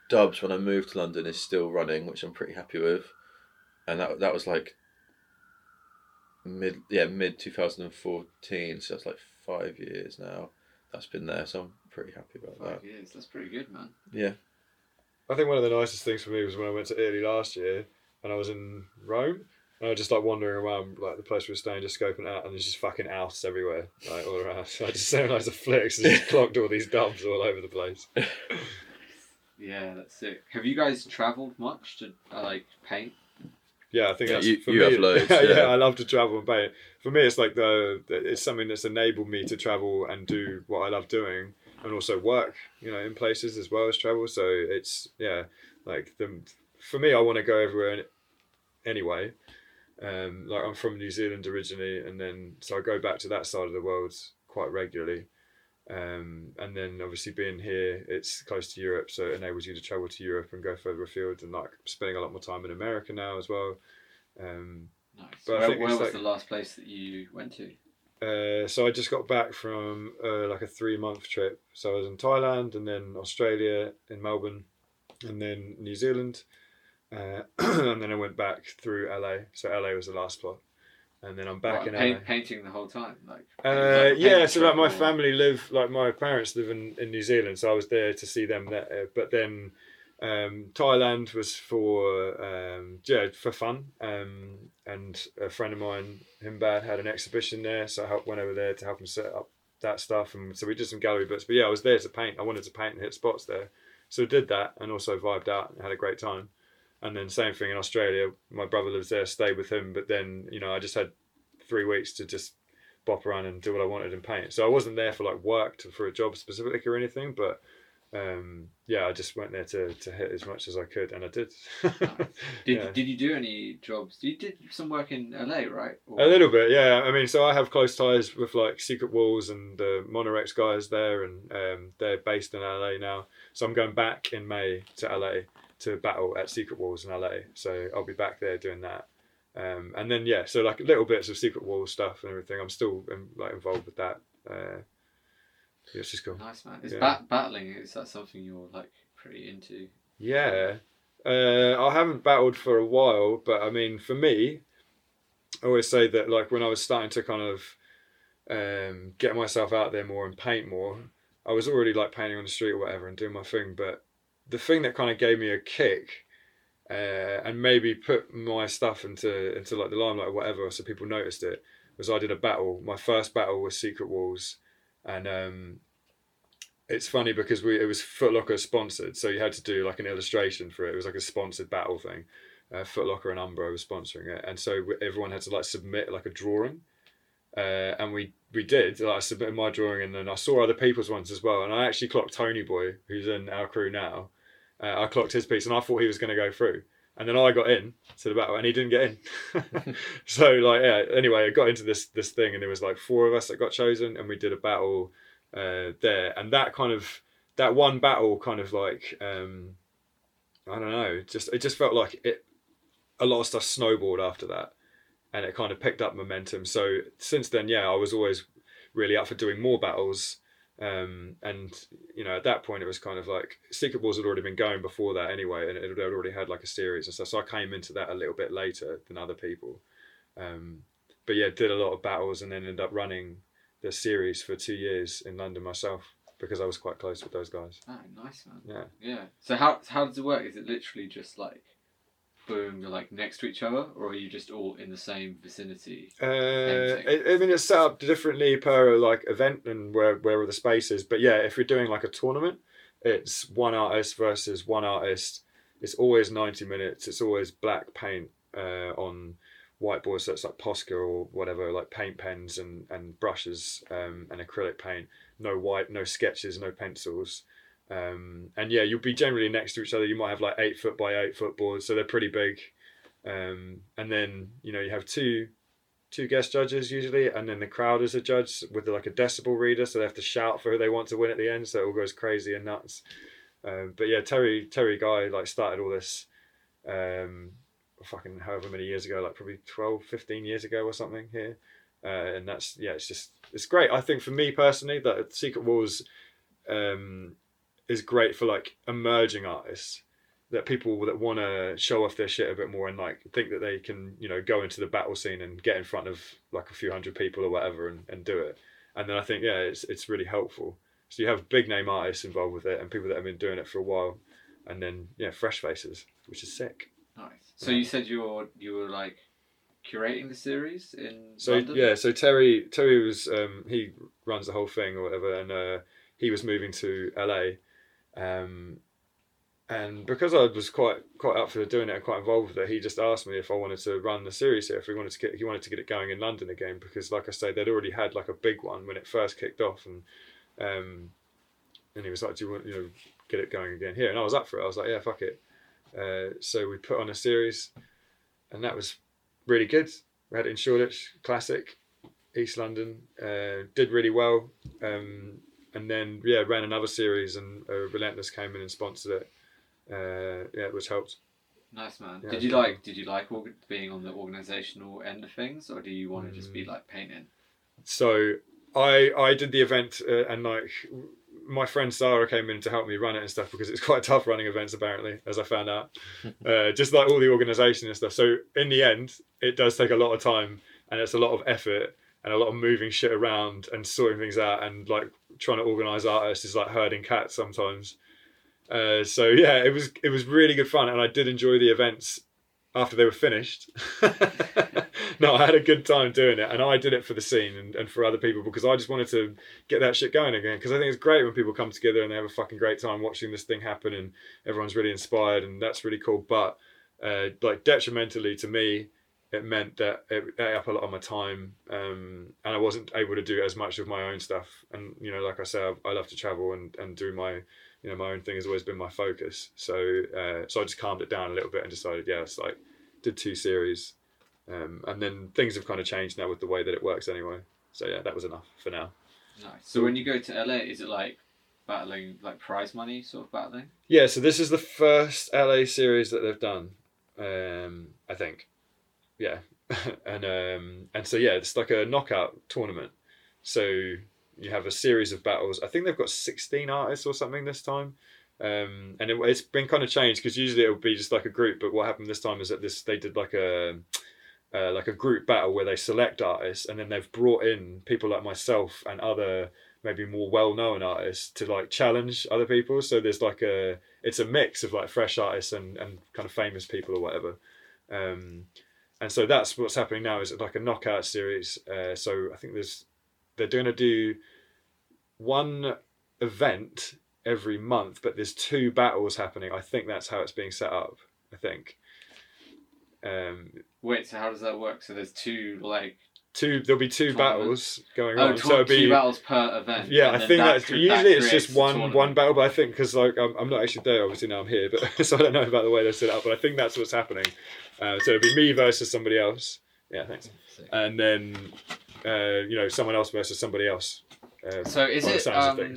dubs when I moved to London is still running, which I'm pretty happy with, and that that was like mid yeah mid 2014, so that's like five years now. That's been there, so I'm pretty happy about that. Five years. That's pretty good, man. Yeah, I think one of the nicest things for me was when I went to Italy last year and I was in Rome. And I was just like wandering around like the place we were staying, just scoping out, and there's just fucking outs everywhere, like all around. So I just so nice of flicks and just clocked all these dubs all over the place. Yeah, that's it. Have you guys travelled much to uh, like paint? Yeah, I think Yeah, that's you- for you me. have loads, yeah, yeah. I love to travel and paint. For me, it's like the the- it's something that's enabled me to travel and do what I love doing, and also work, you know, in places as well as travel. So it's yeah, like the for me, I want to go everywhere anyway. Um, like I'm from New Zealand originally, and then so I go back to that side of the world quite regularly. Um, and then obviously being here, it's close to Europe, so it enables you to travel to Europe and go further afield, and like spending a lot more time in America now as well. Um, Nice. But where where was like- the last place that you went to? uh, so I just got back from uh, like a three month trip. So I was in Thailand and then Australia in Melbourne, and then New Zealand, uh, and then I went back through LA. So LA was the last spot, and then I'm back What, in paint, LA. painting the whole time, like. Uh, yeah, so like my family live, like my parents live in, in New Zealand, so I was there to see them there. But then um, Thailand was for um, yeah for fun, um, and a friend of mine, Himbad, had an exhibition there, so I helped went over there to help him set up that stuff, and so we did some gallery bits. But yeah, I was there to paint. I wanted to paint and hit spots there, so I did that, and also vibed out and had a great time. And then same thing in Australia. My brother lives there, stayed with him, but then you know I just had three weeks to just bop around and do what I wanted and paint. So I wasn't there for like work to, for a job specifically or anything, but um, yeah, I just went there to, to hit as much as I could, and I did. Did, yeah. did you do any jobs? You did some work in LA, right? Or- A little bit, yeah. I mean, so I have close ties with like Secret Walls and the Monorex guys there, and um, they're based in LA now. So I'm going back in May to LA to battle at Secret Walls in LA. So I'll be back there doing that. Um, and then yeah, so like little bits of Secret Walls stuff and everything. I'm still um, like involved with that. Uh, yeah, it's just cool. Nice man. Is Yeah. bat- battling is that something you're like pretty into? Yeah. Uh, I haven't battled for a while, but I mean, for me, I always say that like when I was starting to kind of um, get myself out there more and paint more, I was already like painting on the street or whatever and doing my thing. But the thing that kind of gave me a kick uh, and maybe put my stuff into into like the limelight or whatever, so people noticed it, was I did a battle. My first battle was Secret Walls, and um, it's funny because we it was Foot Locker sponsored, so you had to do like an illustration for it. It was like a sponsored battle thing. Uh, Foot Locker and Umbro were sponsoring it, and so we- everyone had to like submit like a drawing, uh, and we we did. Like, I submitted my drawing, and then I saw other people's ones as well, and I actually clocked Tony Boy, who's in our crew now. Uh, I clocked his piece, and I thought he was going to go through, and then I got in to the battle, and he didn't get in. so like yeah. Anyway, I got into this this thing, and there was like four of us that got chosen, and we did a battle uh, there, and that kind of that one battle kind of like um, I don't know, just it just felt like it. A lot of stuff snowballed after that, and it kind of picked up momentum. So since then, yeah, I was always really up for doing more battles. Um, and you know, at that point, it was kind of like Secret Wars had already been going before that anyway, and it had already had like a series and stuff. So I came into that a little bit later than other people. Um, but yeah, did a lot of battles and then ended up running the series for two years in London myself because I was quite close with those guys. Oh, nice man. Yeah. Yeah. So how how does it work? Is it literally just like, boom, you're like next to each other, or are you just all in the same vicinity? Uh, I, I mean, it's set up differently per like event and where where are the spaces. But yeah, if you're doing like a tournament, it's one artist versus one artist. It's always ninety minutes. It's always black paint uh, on whiteboards. So it's like Posca or whatever, like paint pens and and brushes um, and acrylic paint. No white, no sketches, no pencils. Um, and yeah, you'll be generally next to each other. You might have like eight foot by eight foot boards, so they're pretty big. Um, and then you know you have two two guest judges usually, and then the crowd is a judge with like a decibel reader, so they have to shout for who they want to win at the end, so it all goes crazy and nuts. Um, but yeah, Terry Terry Guy like started all this, um, fucking however many years ago, like probably 12, 15 years ago or something here, uh, and that's yeah, it's just it's great. I think for me personally, that Secret Wars um, is great for like emerging artists that people that want to show off their shit a bit more and like think that they can you know go into the battle scene and get in front of like a few hundred people or whatever and, and do it. And then i think yeah it's, it's really helpful. So you have big name artists involved with it and people that have been doing it for a while. And then yeah fresh faces which is sick. Nice. So you said you're you were like curating the series in so London. yeah so terry terry was um he runs the whole thing or whatever and uh he was moving to la um and because I was quite quite up for doing it and quite involved with it, he just asked me if I wanted to run the series here, if we wanted to get he wanted to get it going in London again, because like I say, they'd already had like a big one when it first kicked off, and um, and he was like, "Do you want you know get it going again here?" And I was up for it. I was like, "Yeah, fuck it." Uh, so we put on a series, and that was really good. We had it in Shoreditch, classic, East London, uh, did really well. Um, and then yeah, ran another series, and uh, Relentless came in and sponsored it. Uh, yeah, which helped. Nice man. Yeah, did you like? Did you like org- being on the organizational end of things, or do you want to just be Mm. like painting? So I I did the event uh, and like my friend Sarah came in to help me run it and stuff because it's quite tough running events apparently as I found out uh, just like all the organization and stuff so in the end it does take a lot of time and it's a lot of effort and a lot of moving shit around and sorting things out and like trying to organize artists is like herding cats sometimes uh, so yeah it was it was really good fun and I did enjoy the events after they were finished. no, I had a good time doing it, and I did it for the scene and, and for other people because I just wanted to get that shit going again. Because I think it's great when people come together and they have a fucking great time watching this thing happen, and everyone's really inspired, and that's really cool. But uh, like detrimentally to me, it meant that it ate up a lot of my time, um, and I wasn't able to do as much of my own stuff. And you know, like I said, I, I love to travel and, and do my you know my own thing has always been my focus. So uh, so I just calmed it down a little bit and decided, yeah, it's like did two series, um, and then things have kind of changed now with the way that it works anyway. So yeah, that was enough for now. Nice. So when you go to LA, is it like battling like prize money sort of battling? Yeah, so this is the first LA series that they've done, um, I think. Yeah, and um, and so yeah, it's like a knockout tournament. So you have a series of battles. I think they've got sixteen artists or something this time, um, and it, it's been kind of changed because usually it would be just like a group. But what happened this time is that this they did like a uh, like a group battle where they select artists, and then they've brought in people like myself and other maybe more well-known artists to like challenge other people. So there's like a it's a mix of like fresh artists and, and kind of famous people or whatever. Um, and so that's what's happening now is like a knockout series. Uh, so I think there's they're going to do one event every month, but there's two battles happening. I think that's how it's being set up. I think. Um, Wait, so how does that work? So there's two like two there'll be two battles going oh, on. tw- so it'll be two battles per event. yeah, I think that that's that usually it's just one one battle, but I think because like I'm, I'm not actually there obviously now I'm here, but so I don't know about the way they're set up, but I think that's what's happening. Uh, so it'll be me versus somebody else. Yeah, thanks. Sick. And then uh, you know someone else versus somebody else. Uh, So is it um,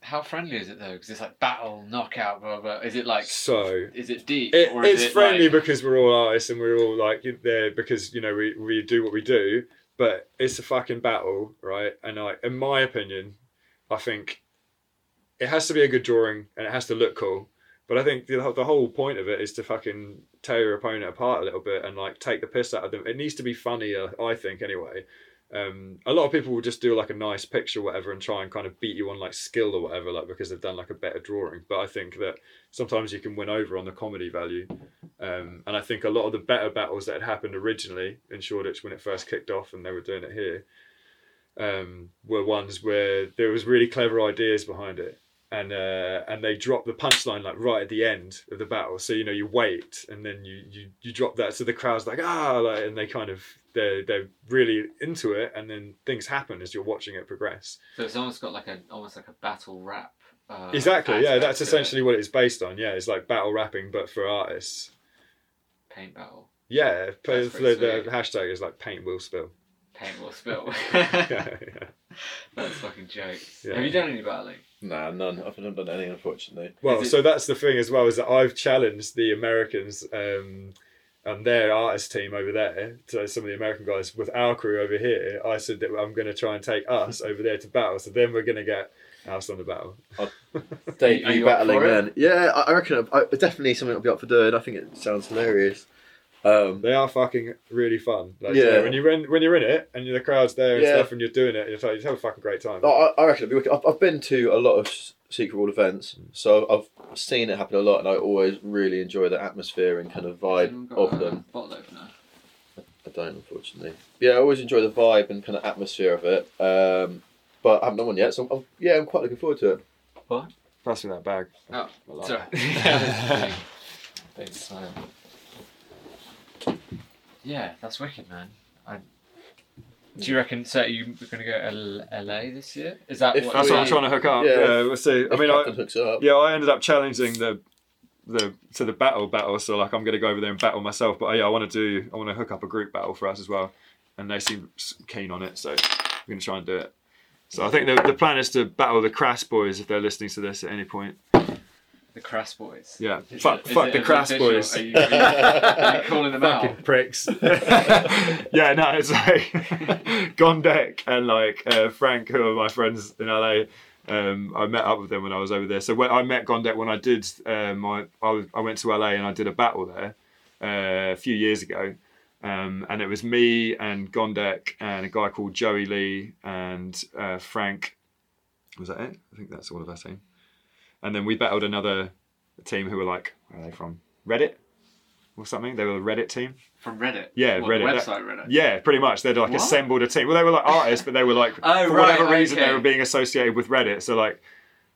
how friendly is it though? Because it's like battle, knockout, blah blah. Is it like so is it deep it, or is it's it friendly like, because we're all artists and we're all like there because you know we, we do what we do but it's a fucking battle right? And like in my opinion i think it has to be a good drawing and it has to look cool. But i think the, the whole point of it is to fucking tear your opponent apart a little bit and like take the piss out of them. It needs to be funny uh, i think anyway um, a lot of people will just do like a nice picture or whatever and try and kind of beat you on like skill or whatever like because they've done like a better drawing but i think that sometimes you can win over on the comedy value um, and I think a lot of the better battles that had happened originally in Shoreditch when it first kicked off and they were doing it here um, were ones where there was really clever ideas behind it. And uh, and they drop the punchline like right at the end of the battle. So you know you wait and then you, you, you drop that. So the crowd's like ah like, and they kind of they're they're really into it. And then things happen as you're watching it progress. So it's almost got like a almost like a battle rap. Uh, exactly. Yeah, that's to it. essentially what it's based on. Yeah, it's like battle rapping but for artists. paint battle. Yeah, the, the hashtag is like paint will spill. Paint will spill. yeah, yeah. That's fucking jokes. Yeah. Have you done any battling? Nah, none. I've not done any, unfortunately. Well, it- so that's the thing as well is that I've challenged the Americans um, and their artist team over there, so some of the American guys with our crew over here. I said that I'm going to try and take us over there to battle, so then we're going to get house on the battle. Debut Are you battling for then. Yeah, I, I reckon I, definitely something I'll be up for doing. I think it sounds hilarious. Um, They are fucking really fun. Like, Yeah. yeah. when you're in when you're in it and the crowd's there and Yeah. stuff and you're doing it, it's like, you have a fucking great time. I, I reckon it'll be wicked. I've, I've been to a lot of secret world events, so I've seen it happen a lot, and I always really enjoy the atmosphere and kind of vibe got of a them. Bottle opener. I don't, unfortunately. Yeah, I always enjoy the vibe and kind of atmosphere of it. Um, but I haven't done one yet, so I'm, yeah, I'm quite looking forward to it. Pass me that bag. Oh, sorry. that. yeah, that's big. Big smile. Yeah, that's wicked, man. I, do you reckon? So you going to go L- LA this year? Is that If- what? That's what I'm trying to hook up. Yeah. Yeah, we'll see. I If mean, I, hooks it up. yeah, I ended up challenging the the to the battle battle. So like, I'm going to go over there and battle myself. But uh, yeah, I want to do. I want to hook up a group battle for us as well, and they seem s- keen on it. So we're going to try and do it. So I think the, the plan is to battle the Crass boys if they're listening to this at any point. The Crass Boys. Yeah, Is fuck, it- is fuck the Crass official? boys. Are you, are you, are you calling them out? Fucking pricks. yeah, no, it's like Gondek and like uh, Frank, who are my friends in LA. Um, I met up with them when I was over there. So when I met Gondek when I did um, my, I, was, I went to LA and I did a battle there uh, a few years ago. Um, and it was me and Gondek and a guy called Joey Lee and uh, Frank. Was that it? I think that's all of our team. And then we battled another team who were like, where are they from? Reddit or something? They were a Reddit team. From Reddit. Yeah, What, Reddit. Website Reddit. Yeah, pretty much. They'd like What? assembled a team. Well, they were like artists, but they were like Oh, for right, whatever reason they were being associated with Reddit. So like,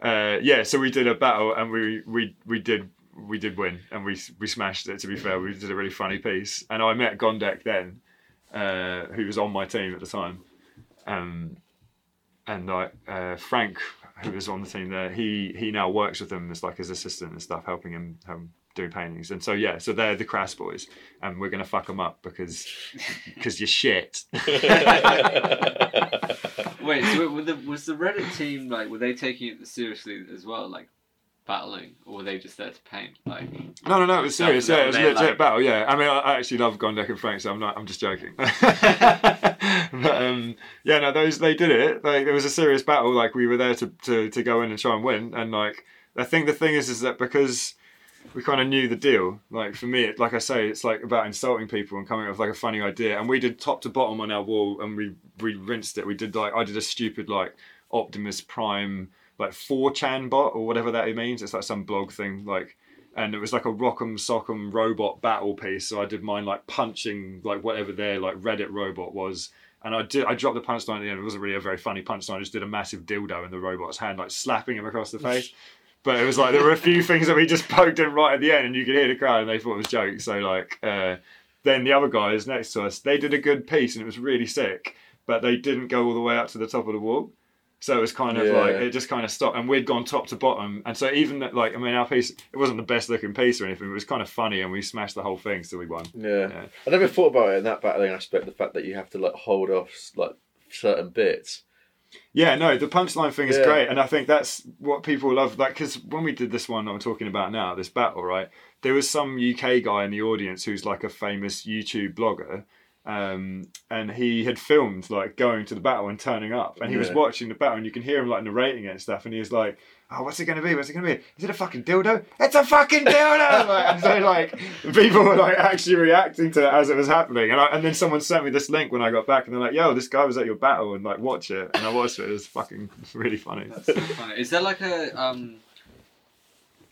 uh, yeah. So we did a battle, and we we we did we did win, and we we smashed it. To be fair, we did a really funny piece, and I met Gondek then, uh, who was on my team at the time, um, and like uh, Frank, who was on the team there, he he now works with them as like his assistant and stuff, helping him. Um, doing paintings and so yeah so they're the crass boys and we're gonna fuck them up because because you're shit Wait, so were the, was the Reddit team like were they taking it seriously as well, like battling, or were they just there to paint? Like, No, no, no. It was serious. Yeah, it was a legit like- battle. Yeah, I mean, I, I actually love Gondek and Frank, so I'm not. I'm just joking. but um, yeah, no, those they did it. Like there was a serious battle. Like we were there to, to, to go in and try and win. And like I think the thing is, is that because we kind of knew the deal. Like for me, it, like I say, it's like about insulting people and coming up with like a funny idea. And we did top to bottom on our wall, and we we rinsed it. We did like I did a stupid like Optimus Prime like 4chan bot or whatever that means. It's like some blog thing like and it was like a rock'em sock'em robot battle piece. So I did mine like punching like whatever their like Reddit robot was. And I did I dropped the punchline at the end. It wasn't really a very funny punchline. I just did a massive dildo in the robot's hand, like slapping him across the face. But it was like there were a few things that we just poked in right at the end and you could hear the crowd and they thought it was jokes. So like uh, then the other guys next to us, they did a good piece and it was really sick, but they didn't go all the way up to the top of the wall. So it was kind of Yeah. like it just kind of stopped, and we'd gone top to bottom, and so even that, like I mean, our piece it wasn't the best looking piece or anything. It was kind of funny, and we smashed the whole thing, so we won. Yeah. Yeah. I never thought about it in that battling aspect. The fact that you have to like hold off like certain bits. Yeah, no, the punchline thing is Yeah. great, and I think that's what people love. Like, because when we did this one I'm talking about now, this battle, right? There was some UK guy in the audience who's like a famous YouTube blogger, um, and he had filmed like going to the battle and turning up, and he was watching the battle, and you can hear him like narrating it and stuff, and he was like. Oh, what's it going to be? What's it going to be? Is it a fucking dildo? It's a fucking dildo! like, and so, like, people were like actually reacting to it as it was happening. And, I, and then someone sent me this link when I got back, and they're like, "Yo, this guy was at your battle, and like, watch it." And I watched it. It was fucking really funny. That's so funny. Is there like a um?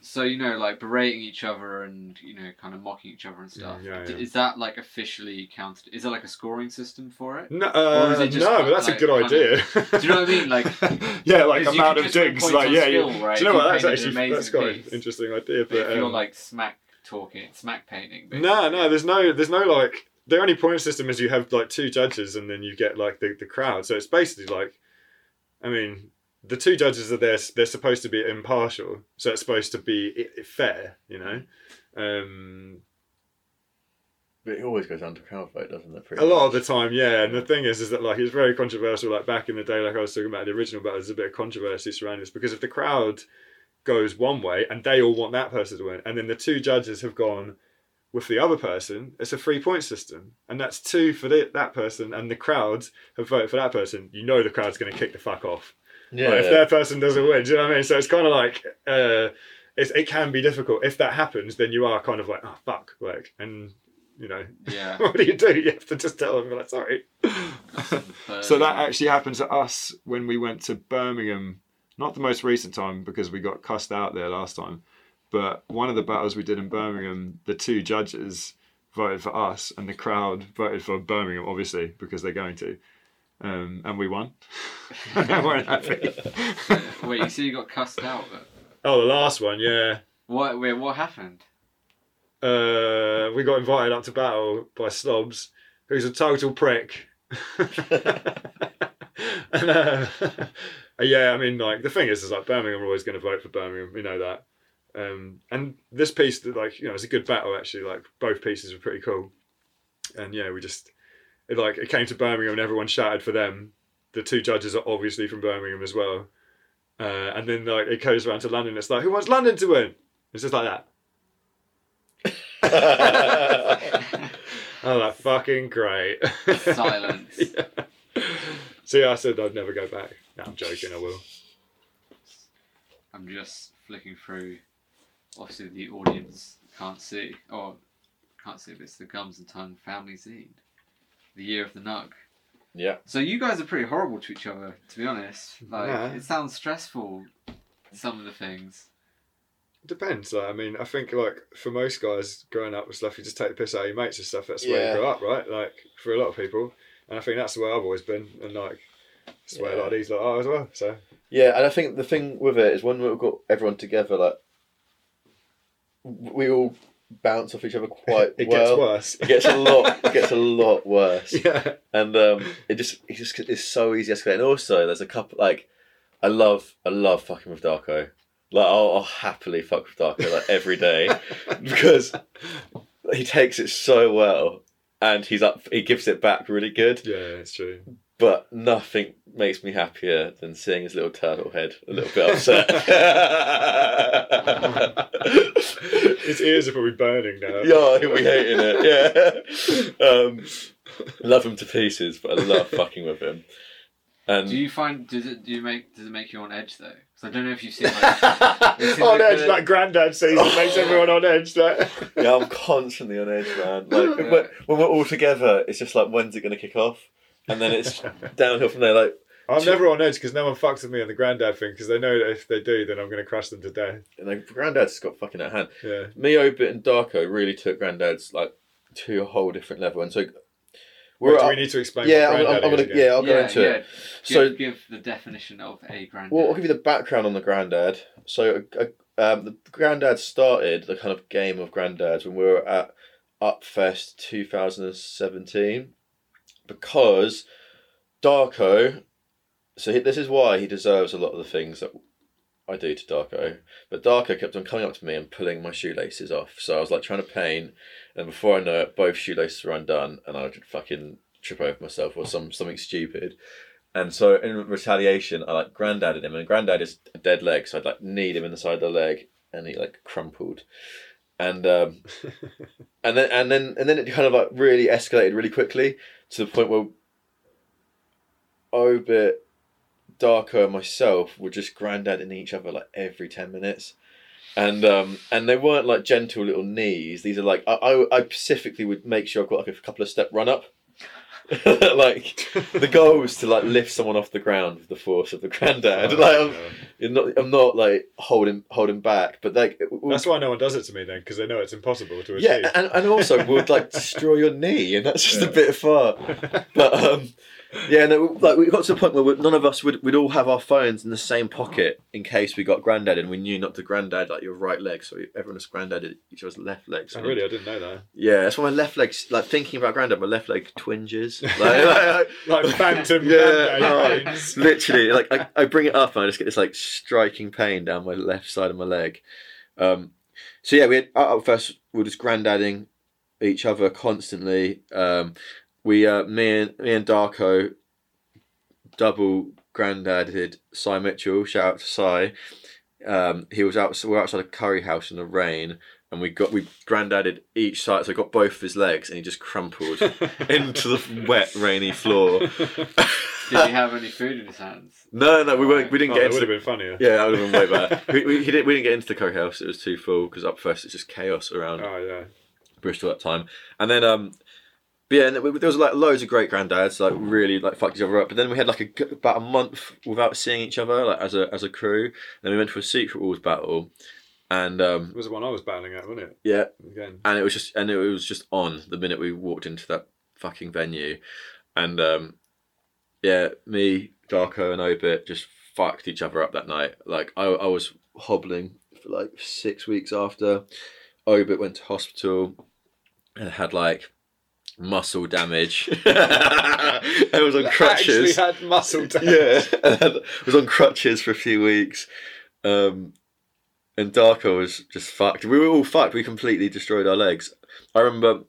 So you know, like berating each other and you know, kind of mocking each other and stuff. Yeah, yeah. Is that like officially counted? Is there like a scoring system for it? No, uh, it just no, but that's a good idea. Do you know what I mean? Like, yeah, like amount of digs. Like, yeah, skill, you, right? do you know what? That's actually that's quite an interesting idea. but if But you're um, like smack talking, smack painting. Basically. no, no, there's no, there's no like. The only point system is you have like two judges, and then you get like the, the crowd. So it's basically like, I mean, the two judges are there. They're supposed to be impartial, so it's supposed to be fair. You know. Um, But it always goes to crowd vote, doesn't it? A lot of the time, yeah. And the thing is, is that like it's very controversial. Like back in the day, like I was talking about the original battle, there's a bit of controversy surrounding this because if the crowd goes one way and they all want that person to win, and then the two judges have gone with the other person, it's a three point system, and that's two for the, that person, and the crowd have voted for that person. You know the crowd's going to kick the fuck off. Yeah. Like, if that person doesn't win, do you know what I mean? So it's kind of like uh, it's, it can be difficult. If that happens, then you are kind of like, oh fuck, like, and you know, Yeah. what do you do? You have to just tell them, like, sorry. so that actually happened to us when we went to Birmingham. Not the most recent time because we got cussed out there last time, but one of the battles we did in Birmingham, the two judges voted for us, and the crowd voted for Birmingham, obviously because they're going to, um, and we won. and they weren't happy. Wait, you see, you got cussed out. But oh, the last one, yeah. what? Wait, what happened? Uh, we got invited up to battle by Slobs, who's a total prick. and, uh, yeah, I mean, like the thing is, is like Birmingham are always going to vote for Birmingham. We know that. Um, and this piece, like you know, it's a good battle actually. Like both pieces were pretty cool. And yeah, we just it like it came to Birmingham and everyone shouted for them, the two judges are obviously from Birmingham as well. Uh, and then like it goes around to London. It's like, who wants London to win? It's just like that. Oh, that fucking great. Silence. yeah. See, I said I'd never go back. No, I'm joking. I will. I'm just flicking through. Obviously, the audience can't see, or can't see this. The Gums and Tongues Family Zine, the year of the Nug. Yeah. So you guys are pretty horrible to each other, to be honest. Mm-hmm. Like Yeah. it sounds stressful. Some of the things. Depends. Like, I mean, I think like for most guys growing up with stuff, you just take the piss out of your mates and stuff. That's the way Yeah. you grow up, right? Like for a lot of people, and I think that's the way I've always been, and like that's the way a lot of these lot are as well. So Yeah, and I think the thing with it is when we've got everyone together, like we all bounce off each other quite it well. gets worse. It gets a lot. It gets a lot worse, yeah. and um, it just it just it's so easy to escalate. And also, there's a couple like I love I love fucking with Darko. Like I'll, I'll happily fuck with Darko like every day because he takes it so well, and he's up. He gives it back really good. Yeah, it's true. But nothing makes me happier than seeing his little turtle head a little bit upset. His ears are probably burning now. yeah, he'll be hating it. Yeah, um, love him to pieces, but I love fucking with him. And Do you find does it do you make does it make you on edge though? Because I don't know if you've seen like, You've on edge, like Grandad sees it makes everyone on edge. Like. yeah, I'm constantly on edge, man. Like Yeah. when, when we're all together, it's just like when's it going to kick off, and then it's downhill from there. Like I'm never on edge because no one fucks with me on the Grandad thing because they know that if they do, then I'm going to crush them to death. and like, Granddad's got fucking at hand. Yeah. Me, Obit, and Darko really took Granddad's like to a whole different level, and so we're Wait, do we need to explain? yeah, what I'm, I'm, I'm gonna is again? yeah, I'll go into yeah. it. Give, So- give the definition of a grand. Well, I'll give you the background on the Grandad. So, uh, um, the Grandad started the kind of game of Granddads when we were at Upfest 2017 because Darko. So, he, this is why he deserves a lot of the things that I do to Darko. But Darko kept on coming up to me and pulling my shoelaces off. So, I was like trying to paint, and before I know it, both shoelaces were undone, and I would fucking trip over myself or some something stupid. And so in retaliation, I like granddaded him, and granddad is a dead leg, so I'd like kneed him in the side of the leg, and he like crumpled, and um, and then and then and then it kind of like really escalated really quickly to the point where Obit, Darko, and myself were just granddading each other like every ten minutes. And um and they weren't like gentle little knees. These are like I, I, I specifically would make sure I've got like a couple of step run up. like the goal was to like lift someone off the ground with the force of the granddad. like I'm, you're not, I'm not like holding holding back, but like it That's why no one does it to me then because they know it's impossible to achieve. yeah, and, and also would like destroy your knee, and that's just a Yeah. bit far. But um, yeah, no, like we got to the point where none of us would we'd all have our phones in the same pocket in case we got granddad, and we knew not to granddad like your right leg, so everyone was granddad each other's left legs. Oh, really, I didn't know that. Yeah, that's why my left leg's like thinking about granddad. My left leg twinges. Like, like- Like phantom yeah, Grandad oh, literally. Like I, I bring it up and I just get this like striking pain down my left side of my leg. Um, so yeah, we had at at first we were just granddadding each other constantly. Um, we uh, me and me and Darko double granddaded Cy Mitchell. Shout out to Cy. Um, he was out. We we're outside a curry house in the rain, and we got we granddaded each side. So I got both of his legs, and he just crumpled into the wet, rainy floor. Did he have any food in his hands? No, no, we weren't. We didn't Oh, get that into would the have been funnier. yeah, that would have been way better. we, we, he didn't, we didn't get into the curry house. It was too full because Upfest it's just chaos around Oh yeah. Bristol at that time. And then, um, but yeah, and there was like loads of great granddads, like really like fucked each other up. But then we had like a, about a month without seeing each other, like as a as a crew. Then we went to a Secret Wars battle, and um, It was the one I was battling at, wasn't it? yeah, Again. and it was just and it was just on the minute we walked into that fucking venue, and um, yeah, me, Darko, and Obit just fucked each other up that night. Like I, I was hobbling for like six weeks after. Obit went to hospital and had like muscle damage. I was on crutches. Actually had muscle damage. Yeah, and had, was on crutches for a few weeks. Um, and Darko was just fucked. We were all fucked. We completely destroyed our legs. I remember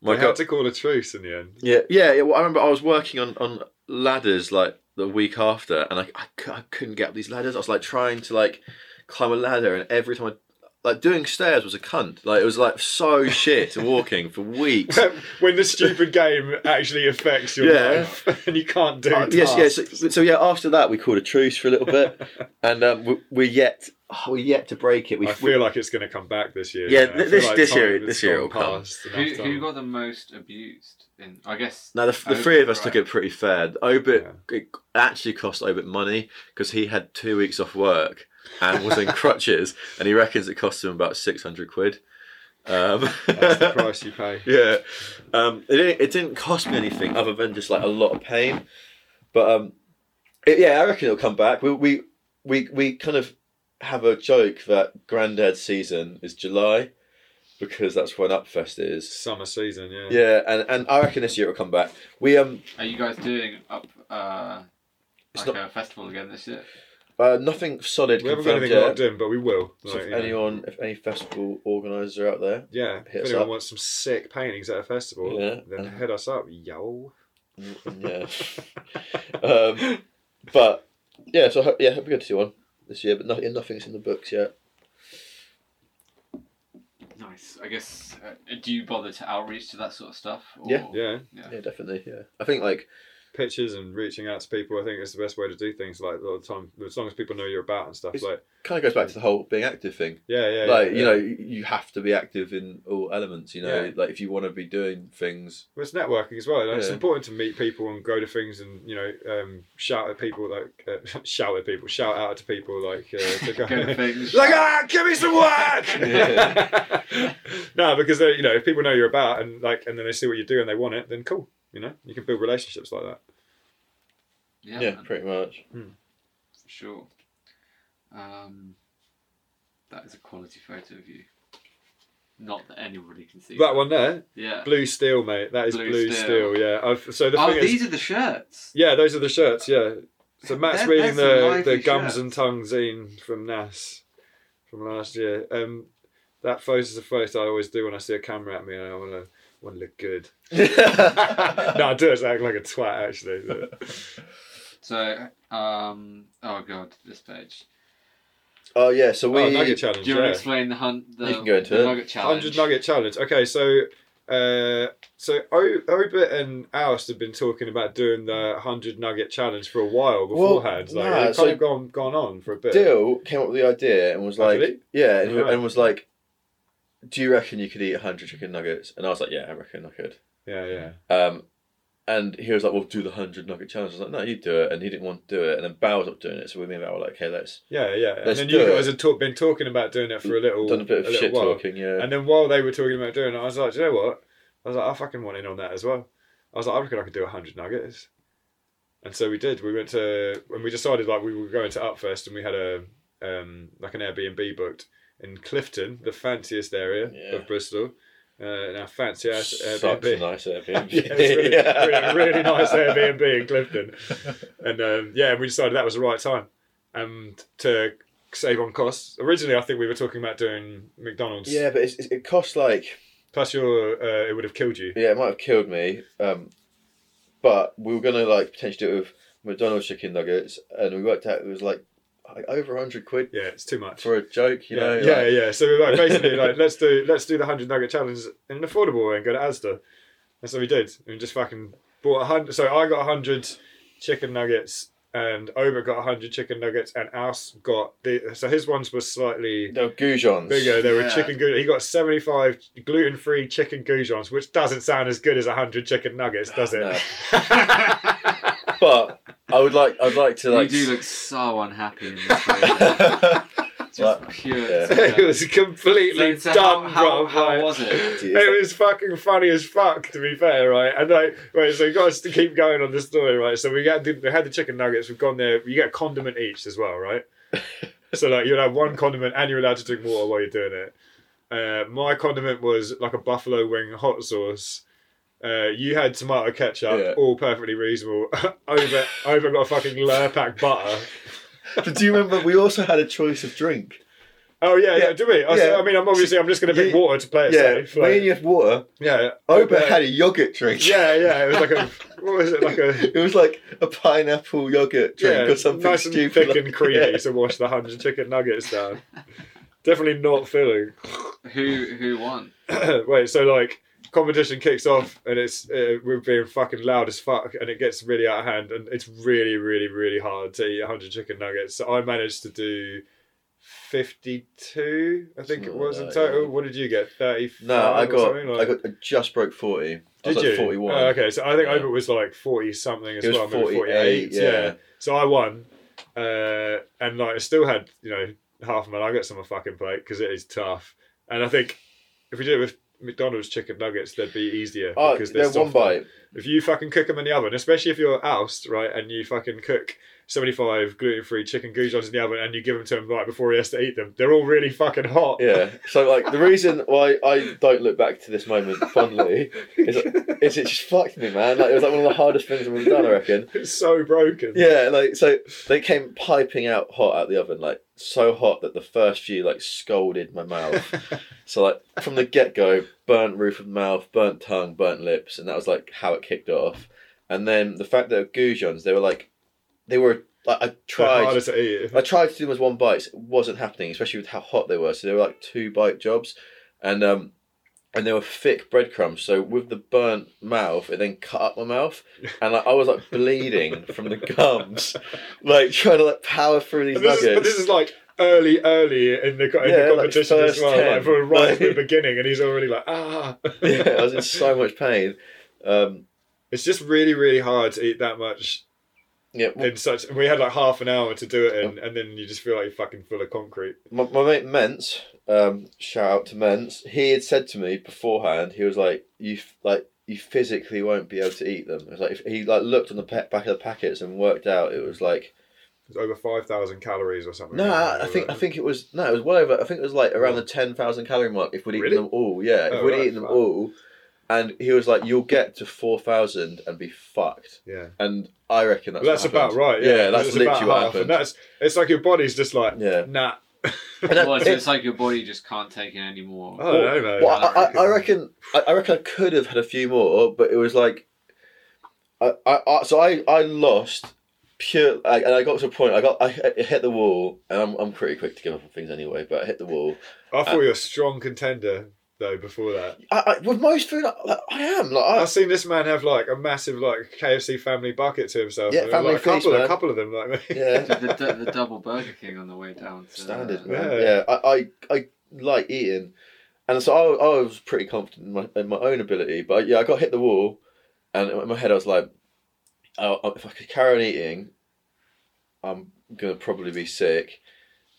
my We girl. had to call a truce in the end. Yeah, yeah, yeah. Well, I remember I was working on, on ladders like the week after, and I, I, I couldn't get up these ladders. I was like trying to like climb a ladder, and every time I like doing stairs was a cunt. Like it was like so shit walking for weeks. when the stupid game actually affects your Yeah. life and you can't do Uh, yes, yes. tasks. So, so yeah, after that we called a truce for a little bit, and um, we, we're yet oh, we're yet to break it. We, I feel like it's going to come back this year. Yeah, I feel this- like this year- this year gone it'll come. Who, who got the most abused? In I guess Now the, the three of us right. took it pretty fair. Obit it actually cost Obit money because he had two weeks off work and was in crutches, and he reckons it cost him about six hundred quid. Um, That's the price you pay. yeah, um, it didn't, it didn't cost me anything other than just like a lot of pain. But um, it, yeah, I reckon it'll come back. We we we we kind of have a joke that Grandad's season is July because that's when Upfest is. Summer season, yeah. Yeah, and, and I reckon this year it'll come back. We um Are you guys doing up uh, It's like not- a festival again this year? Uh, nothing solid We haven't got confirmed anything yet. locked in, but we will. So Like, if you know. anyone, if any festival organisers are out there, yeah, hit if us anyone up. wants some sick paintings at a festival, Yeah, then and- hit us up, yo. mm, yeah. um, but yeah, so I hope, yeah, hope we go to see one this year. But nothing, nothing's in the books yet. Nice. I guess. Uh, do you bother to outreach to that sort of stuff? Or... Yeah. Yeah, Yeah, definitely. Yeah, I think like pictures and reaching out to people, I think is the best way to do things. Like a lot of the time, as long as people know you're about and stuff. It's- like, kind of goes back to the whole being active thing. yeah, yeah, like yeah, you yeah. know, you have to be active in all elements. You know, Yeah. like if you want to be doing things. Well, it's networking as well. Like, It's important to meet people and go to things and you know um, shout at people like uh, shout at people, shout out to people like uh, to go, like ah, give me some work. no, because they, you know if people know you're about and like and then they see what you do and they want it, then cool. You know you can build relationships like that. Yeah, Yeah, pretty much. for sure. Um, that is a quality photo of you. Not that anybody can see. That one there, Yeah. blue steel, mate. That is Blue blue, steel. steel. Yeah. I've, so the oh, thing is, these are the shirts. yeah, those are the shirts. Yeah. So Matt's They're- reading they're the, the Gums shirts. and Tongue zine from NAS from last year. Um, that photo is the photo I always do when I see a camera at me and I want to want to look good. no, I do it to act like a twat actually. but- So, um, oh god, this page. oh yeah, so we oh, nugget challenge. Do you want to explain the hunt? The, You can go into the it. nugget challenge. Hundred nugget challenge. Okay, so uh, so o- Obit and Oust have been talking about doing the hundred nugget challenge for a while Well, beforehand. like nah, it's so- kind of gone gone on for a bit. Dill came up with the idea and was like, did yeah, and, he- Right. and was like, do you reckon you could eat hundred chicken nuggets? And I was like, yeah, I reckon I could. Yeah, yeah. Um, and he was like, well, do the hundred nugget challenge. I was like, no, you do it. And he didn't want to do it. And then Bao was up doing it. So we and Bao were like, okay, let's Yeah, yeah. And Let's and then you guys had talk, been talking about doing it for a little, done a bit of little shit while. talking. Yeah. And then while they were talking about doing it, I was like, do you know what? I was like, I fucking want in on that as well. I was like, I reckon I could do hundred nuggets. And so we did. We went to and we decided like we were going to Upfest and we had a um, like an Airbnb booked in Clifton, the fanciest area Yeah. of Bristol. Uh, now fancy ass Such Airbnb. nice Airbnb. yeah, really, really, really nice Airbnb in Clifton. And um, yeah, we decided that was the right time. And to save on costs. Originally, I think we were talking about doing McDonald's. Yeah, but it's, it's, it costs like Plus, your uh, it would have killed you. yeah, it might have killed me. Um, but we were gonna like potentially do it with McDonald's chicken nuggets, and we worked out it was like, like over hundred quid Yeah, it's too much. for a joke. You yeah, know, yeah, like- yeah. So we like basically like let's do let's do the hundred nugget challenge in an affordable way and go to Asda. And so we did. And we just fucking bought a hundred. So I got a hundred chicken nuggets, and Ober got a hundred chicken nuggets, and Oust got the. So his ones were slightly No goujons. bigger. They were chicken. Gou- He got seventy five gluten free chicken goujons, which doesn't sound as good as hundred chicken nuggets, does it? No. But I would like, I'd like to like. you do look so unhappy in this photo. Just Like, pure. yeah. it was completely So, so how, done. how, bro, how like- was it? It was fucking funny as fuck, to be fair, right? And like, wait, so you got us to keep going on the story, right? So we got we had the chicken nuggets. We've gone there. You get a condiment each as well, right? so like, you'll have one condiment, and you're allowed to drink water while you're doing it. Uh, my condiment was like a buffalo wing hot sauce. Uh, you had tomato ketchup, Yeah. all perfectly reasonable. over, over got a fucking Lurpak butter. But do you remember we also had a choice of drink? Oh yeah, yeah. Yeah. Do we? I, Yeah. I mean, I'm obviously I'm just going to pick Yeah. water to play it Yeah, safe. me like- and you had water. yeah. Oba had a yogurt drink. Yeah, yeah. It was like a what was it like a It was like a pineapple yogurt drink yeah, or something nice and stupid. thick like- and creamy Yeah. to wash the hundred chicken nuggets down. Definitely not filling. Who who won? Wait, so like competition kicks off and it's uh, we're being fucking loud as fuck and it gets really out of hand and it's really really really hard to eat 100 chicken nuggets so i managed to do 52 i think it was like in total what did you get 30 No, I got. Like, I got, I just broke forty. I did was you forty-one. Oh, okay so i think Yeah. Oprah was like 40 something as It was well maybe 48, 48 yeah. so i won uh, and like i still had you know half my nuggets on my fucking plate because it is tough and i think if we did it with McDonald's chicken nuggets, they'd be easier Oh, because they're one bite. If you fucking cook them in the oven, especially if you're Oust, right, and you fucking cook 75 gluten free chicken goujons in the oven and you give them to him right before he has to eat them, they're all really fucking hot. Yeah. So like the reason why I don't look back to this moment fondly is, is it just fucked me, man. Like it was like one of the hardest things I've ever done, I reckon. It's so broken. Yeah, like so they came piping out hot out the oven, like so hot that the first few like scalded my mouth. so like from the get go, burnt roof of mouth, burnt tongue, burnt lips, and that was like how it kicked off. And then the fact that goujons, they were like, they were like I tried. I tried to do them as one bite. It wasn't happening, especially with how hot they were. So they were like two bite jobs, and um, and they were thick breadcrumbs. So with the burnt mouth, it then cut up my mouth, and like, I was like bleeding from the gums, like trying to like power through these And this is, but this is like early, early in the, in Yeah, the like competition as well. 10. Like from right from the beginning, and he's already like, ah. yeah, I was in so much pain. Um, It's just really, really hard to eat that much yeah, well, in such. We had like half an hour to do it in, and then you just feel like you're fucking full of concrete. my, my mate Mence, um, shout out to Mens. He had said to me beforehand, he was like, "You like you physically won't be able to eat them." It was like if he like looked on the pa- back of the packets and worked out, it was like It's over five thousand calories or something. no, I think I think it was no, it was well over. I think it was like around the ten thousand calorie mark if we'd eaten Really? them all. Yeah, if Oh, we'd right, eaten them all. And he was like, "You'll get to four thousand and be fucked." Yeah. And I reckon that's Well, that's about right. Yeah, Yeah, that's It's literally what happened. That's it's like your body's just like Yeah. nah. And that- Well, so it- it's like your body just can't take it anymore. I don't know, man. Well, I, I, I reckon I, I reckon I could have had a few more, but it was like, I, I, I so I, I lost pure, I, and I got to a point. I got I hit I hit the wall, and I'm, I'm pretty quick to give up on things anyway. But I hit the wall. I thought uh, you were a strong contender though. Before that, I, I with most food, I, like, I am like I, I've seen this man have like a massive like KFC family bucket to himself. Yeah, family like, a couple, feast, a couple of them like me. yeah. the, the, the double Burger King on the way down. To, standard uh, man. Yeah. Yeah, I, I, I like eating, and so I, I was pretty confident in my, in my own ability. But yeah, I got hit the wall, and in my head I was like, oh, if I could carry on eating, I'm gonna probably be sick,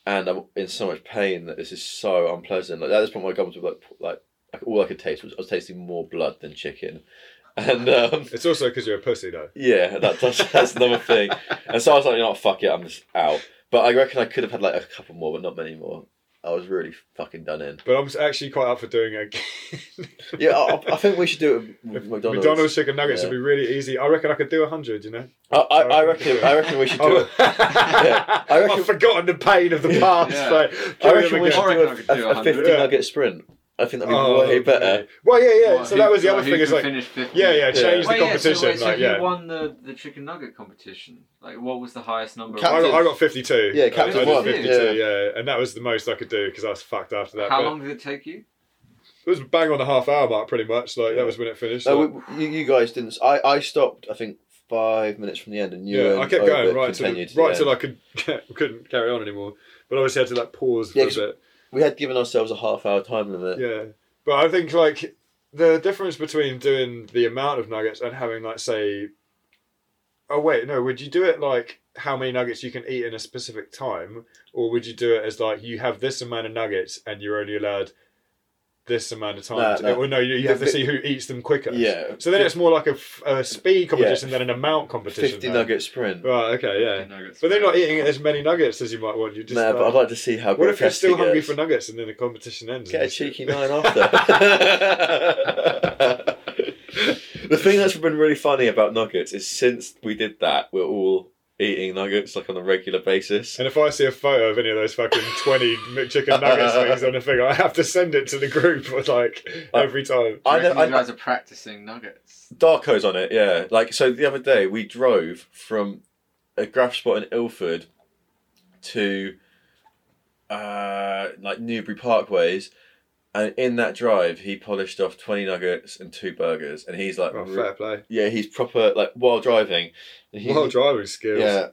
and I'm in so much pain that this is so unpleasant. Like at this point, my gums were like like all I could taste was I was tasting more blood than chicken, and um, It's also because you're a pussy though. yeah, that, that's that's another thing. And so I was like, you know, what, fuck it, I'm just out. But I reckon I could have had like a couple more, but not many more. I was really fucking done in. But I'm actually quite up for doing it again. Yeah, I, I think we should do it with McDonald's. McDonald's chicken nuggets Yeah. would be really easy. I reckon I could do hundred. You know. I, I, I reckon. I reckon we should do Oh, it. I reckon- I've forgotten the pain of the past. Yeah. Like, I reckon we should do could a, do a, a fifty nugget sprint. I think that'd be Oh, way better. okay. Well, yeah, yeah. Well, so who- that was the other who thing. Is like, finish 50? yeah, yeah, change Yeah. the Wait, competition. Yeah, so, wait, so like, who yeah. won the, the chicken nugget competition? Like, what was the highest number? I Captain- got, I got 52. Yeah, oh, Captain I did won, 52, yeah. yeah. And that was the most I could do because I was fucked after that. How but long did it take you? It was bang on the half hour mark, pretty much. Like, that was when it finished. No, like- we, you, you guys didn't. I, I stopped. I think five minutes from the end, and you yeah, and I kept going right till, to right till end. I could couldn't carry on anymore. But obviously, I had to like pause for Yeah, a 'cause- bit. We had given ourselves a half hour time limit. Yeah, but I think like the difference between doing the amount of nuggets and having like say, oh wait, no, would you do it like how many nuggets you can eat in a specific time, or would you do it as like you have this amount of nuggets and you're only allowed this amount of time? No, to, no. Uh, or no, you, you have to see who eats them quicker. Yeah. So then it's more like a speed competition Yeah. than an amount competition. Fifty then. nugget sprint. Right. Okay. Yeah. Nuggets. But they're not eating as many nuggets as you might want. You just. No, like- but I'd like to see how. what if you're still hungry for nuggets and then the competition ends? Get a you still- cheeky nine after. the thing that's been really funny about nuggets is since we did that, we're all eating nuggets like on a regular basis. And if I see a photo of any of those fucking 20 McChicken nuggets things on the thing, I have to send it to the group like every time. I I know- you guys are practicing nuggets. Darko's on it, yeah. Like so, the other day we drove from a graph spot in Ilford to uh, like Newbury Parkways, and in that drive he polished off twenty nuggets and two burgers, and he's like, Oh, fair play. yeah, he's proper like while driving. He, While driving skills. yeah,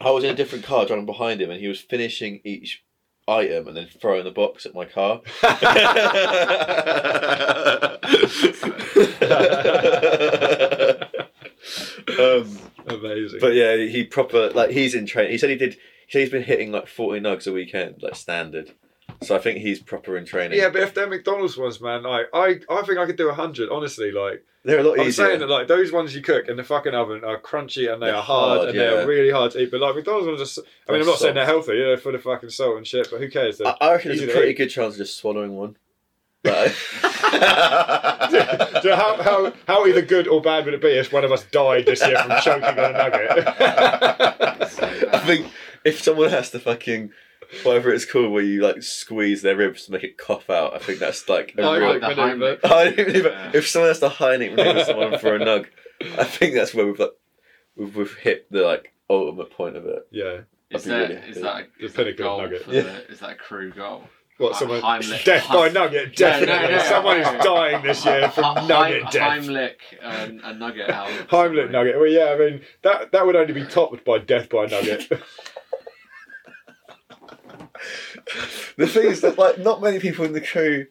I was in a different car driving behind him, and he was finishing each item and then throwing the box at my car. um, Amazing. but yeah, he proper like he's in train. He said he did. He said he's been hitting like forty nugs a weekend, like standard. So I think he's proper in training. yeah, but if they're McDonald's ones, man, like I, I think I could do a hundred. Honestly, like they're a lot I'm easier. saying that, like those ones you cook in the fucking oven are crunchy and they They're are hard, hard, and yeah. they're really hard to eat. But like McDonald's ones, are, I mean, I'm not saying they're soft. healthy, you know, for the fucking salt and shit. But who cares? I, I reckon there's a pretty eat. good chance of just swallowing one. But Do how, how, how either good or bad would it be if one of us died this year from choking on a nugget? I think if someone has to fucking whatever it's called, where you like squeeze their ribs to make it cough out, I think that's like a I real. like the maneuver. Heimlich. I don't even, Yeah. If someone has to Heimlich maneuver someone for a nug, I think that's where we've like we've, we've hit the like ultimate point of it. yeah. Is I'd be that, really is that, a, is that a pinnacle goal nugget. for Yeah. the, is that a crew goal? What, Like someone. Heimlich- death by nugget, No, no, definitely. no, someone no. is dying this year from Heim- nugget death. Heimlich and a nugget out. Heimlich nugget. Well, yeah, I mean, that, that would only be topped by death by nugget. The thing is that like not many people in the crew,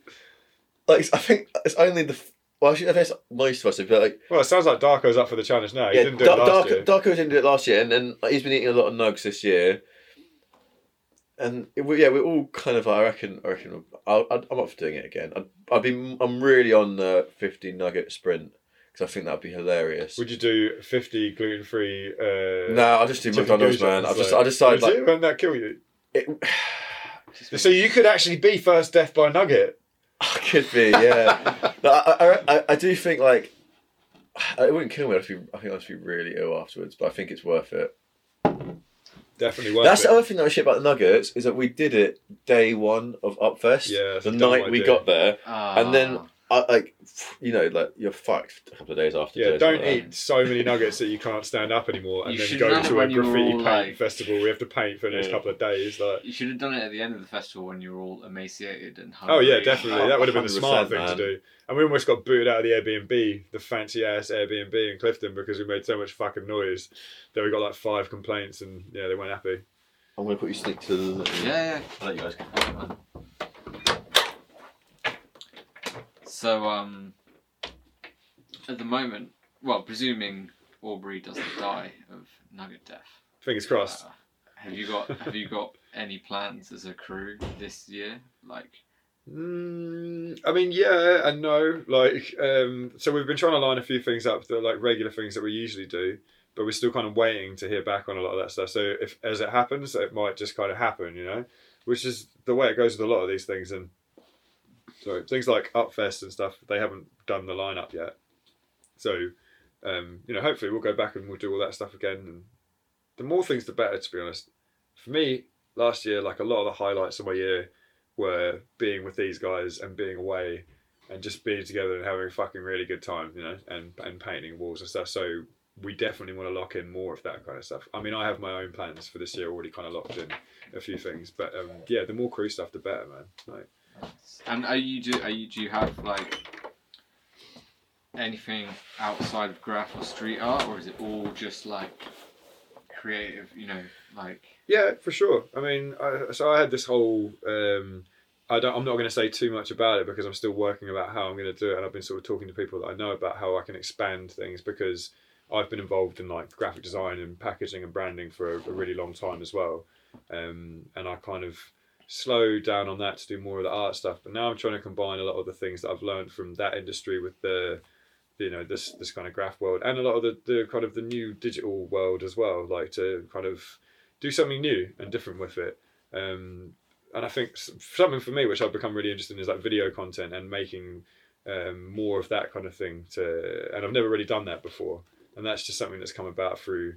like I think it's only the well, actually, I guess most of us, but like well, it sounds like Darko's up for the challenge now. He yeah, didn't do Dar- it last Darko, year. Darko didn't do it last year, and then like, he's been eating a lot of nugs this year. And it, we- yeah, we're all kind of. I reckon. I reckon. I'll, I'd- I'm up for doing it again. I'd, I'd be. I'm really on the 50 nugget sprint because I think that'd be hilarious. Would you do 50 gluten free? Uh, no, I'll just do McDonald's, man. I just. I decided like. Won't that kill you? It, So you could actually be first death by nugget. I could be, yeah. No, I, I, I, I do think like it wouldn't kill me. I'd be, I think I'd be really ill afterwards, but I think it's worth it. Definitely worth it. That's it. the other thing that I shit about the Nuggets is that we did it day one of Upfest. Yeah, the a dumb night we idea. got there, Ah. and then I like, you know, like you're fucked a couple of days after. Yeah, don't something like eat so many nuggets that you can't stand up anymore, and You then go have done it to a when you were graffiti all, paint like- festival. We have to paint for the next Yeah. couple of days. Like, You should have done it at the end of the festival when you were all emaciated and hungry. oh yeah, definitely. Oh, that would have been the smart 100%, thing to do. And we almost got booted out of the Airbnb, the fancy ass Airbnb in Clifton, because we made so much fucking noise that we got like five complaints, and yeah, they weren't happy. I'm gonna put you sneak to the. Yeah, yeah. I'll let you guys go. Okay, man. So, um, at the moment, well, presuming Aubrey doesn't die of nugget death, Fingers crossed. uh, have you got have you got any plans as a crew this year? Like, Mm, I mean, yeah and no. Like, um, so we've been trying to line a few things up that are like regular things that we usually do, but we're still kind of waiting to hear back on a lot of that stuff. So if as it happens, it might just kind of happen, you know, which is the way it goes with a lot of these things. And so things like Upfest and stuff, they haven't done the lineup yet. So, um, you know, hopefully we'll go back and we'll do all that stuff again. And the more things, the better. To be honest, for me, last year, like a lot of the highlights of my year were being with these guys and being away and just being together and having a fucking really good time, you know, and and painting walls and stuff. So we definitely want to lock in more of that kind of stuff. I mean, I have my own plans for this year already, kind of locked in a few things, but um, yeah, the more crew stuff, the better, man. Like, and are you do are you do you have like anything outside of graph or street art, or is it all just like creative? You know, like Yeah, for sure. I mean, I, so I had this whole. Um, I don't. I'm not going to say too much about it because I'm still working about how I'm going to do it, and I've been sort of talking to people that I know about how I can expand things because I've been involved in like graphic design and packaging and branding for a, a really long time as well, um, and I kind of slowed down on that to do more of the art stuff. But now I'm trying to combine a lot of the things that I've learned from that industry with the you know this this kind of graph world and a lot of the, the kind of the new digital world as well like to kind of do something new and different with it um, and i think something for me which i've become really interested in is like video content and making um, more of that kind of thing to and i've never really done that before and that's just something that's come about through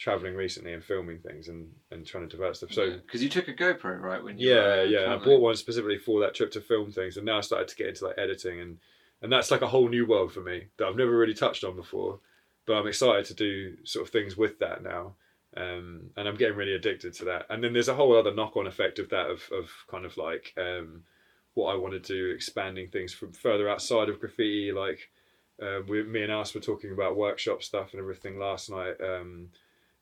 traveling recently and filming things and, and trying to develop stuff. So because you took a GoPro right when you yeah, yeah. I bought one specifically for that trip to film things, and now I started to get into like editing, and and that's like a whole new world for me that I've never really touched on before. But I'm excited to do sort of things with that now, um, and I'm getting really addicted to that. And then there's a whole other knock-on effect of that of of kind of like um, what I want to do, expanding things from further outside of graffiti. Like uh, we, me and us were talking about workshop stuff and everything last night. Um,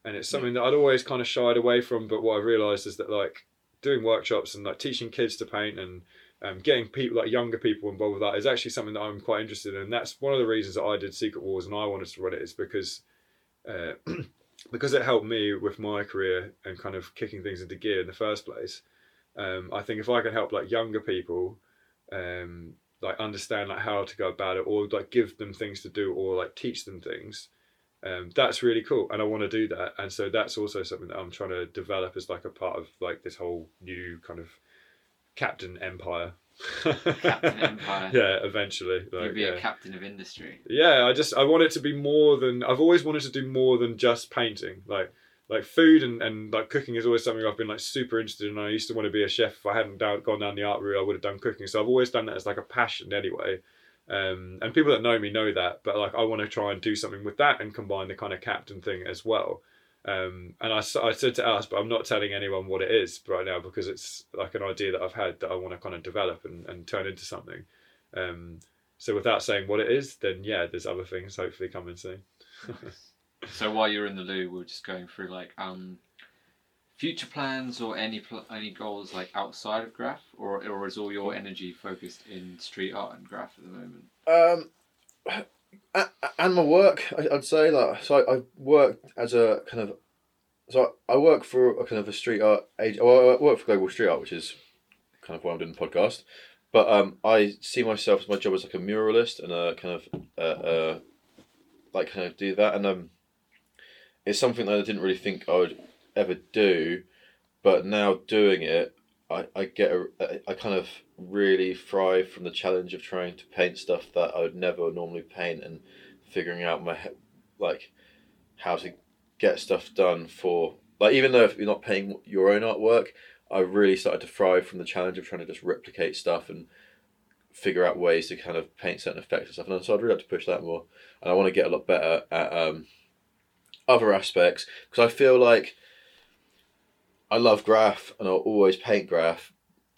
and it's something that I'd always kind of shied away from. But what I realised is that like doing workshops and like teaching kids to paint and um, getting people like younger people involved with that is actually something that I'm quite interested in. And that's one of the reasons that I did Secret Wars and I wanted to run it is because uh, because it helped me with my career and kind of kicking things into gear in the first place. Um, I think if I can help like younger people, um, like understand like how to go about it, or like give them things to do, or like teach them things, um, that's really cool, and I want to do that. And so that's also something that I'm trying to develop as like a part of like this whole new kind of captain empire. Captain Empire. yeah, eventually. Like, You'd be yeah. a captain of industry. Yeah, I just I want it to be more than I've always wanted to do more than just painting. Like like food and, and like cooking is always something I've been like super interested in. I used to want to be a chef. If I hadn't down, gone down the art route, I would have done cooking. So I've always done that as like a passion anyway. Um, and people that know me know that. But like I want to try and do something with that and combine the kind of captain thing as well. Um, and I said to us, but I'm not telling anyone what it is right now because it's like an idea that I've had that I want to kind of develop and, and turn into something. Um, so without saying what it is, then yeah, there's other things hopefully coming soon. so while you're in the loo, we're just going through like um, future plans or any pl- any goals like outside of graph, or or is all your energy focused in street art and graph at the moment? Um, and my work, I'd say like so. I, I worked as a kind of so I work for a kind of a street art age. Well, I work for Global Street Art, which is kind of why I'm doing the podcast. But um, I see myself as my job as like a muralist and a kind of uh, like kind of do that, and um, it's something that I didn't really think I would ever do, but now doing it, I, I get a, I kind of really thrive from the challenge of trying to paint stuff that I would never normally paint and figuring out my like how to get stuff done for like even though if you're not painting your own artwork, I really started to thrive from the challenge of trying to just replicate stuff and figure out ways to kind of paint certain effects and stuff. And so I'd really like to push that more, and I want to get a lot better at um, other aspects because I feel like I love graph and I'll always paint graph,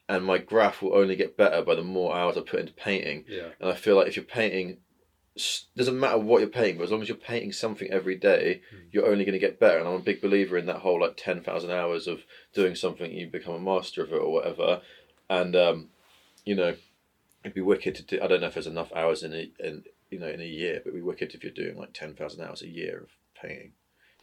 and my graph will only get better by the more hours I put into painting. Yeah. And I feel like if you're painting, doesn't matter what you're painting, but as long as you're painting something every day, Mm. you're only going to get better. And I'm a big believer in that whole like ten thousand hours of doing something, you become a master of it or whatever. And um, you know, it'd be wicked to do. I don't know if there's enough hours in a, in you know in a year, but it'd be wicked if you're doing like ten thousand hours a year of painting.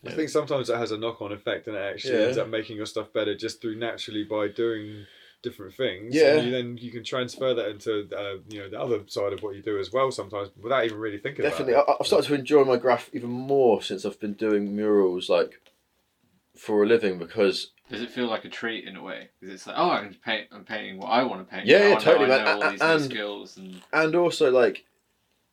I think sometimes it has a knock on effect and it actually Yeah. ends up making your stuff better just through naturally by doing different things. Yeah. And you, then you can transfer that into uh, you know the other side of what you do as well sometimes without even really thinking Definitely, about I, I've started to enjoy my graph even more since I've been doing murals like for a living because Does it feel like a treat in a way? Because it's like, oh, I can paint. I'm painting what I want to paint. Yeah, yeah, I totally, man. know all these and- skills and and also like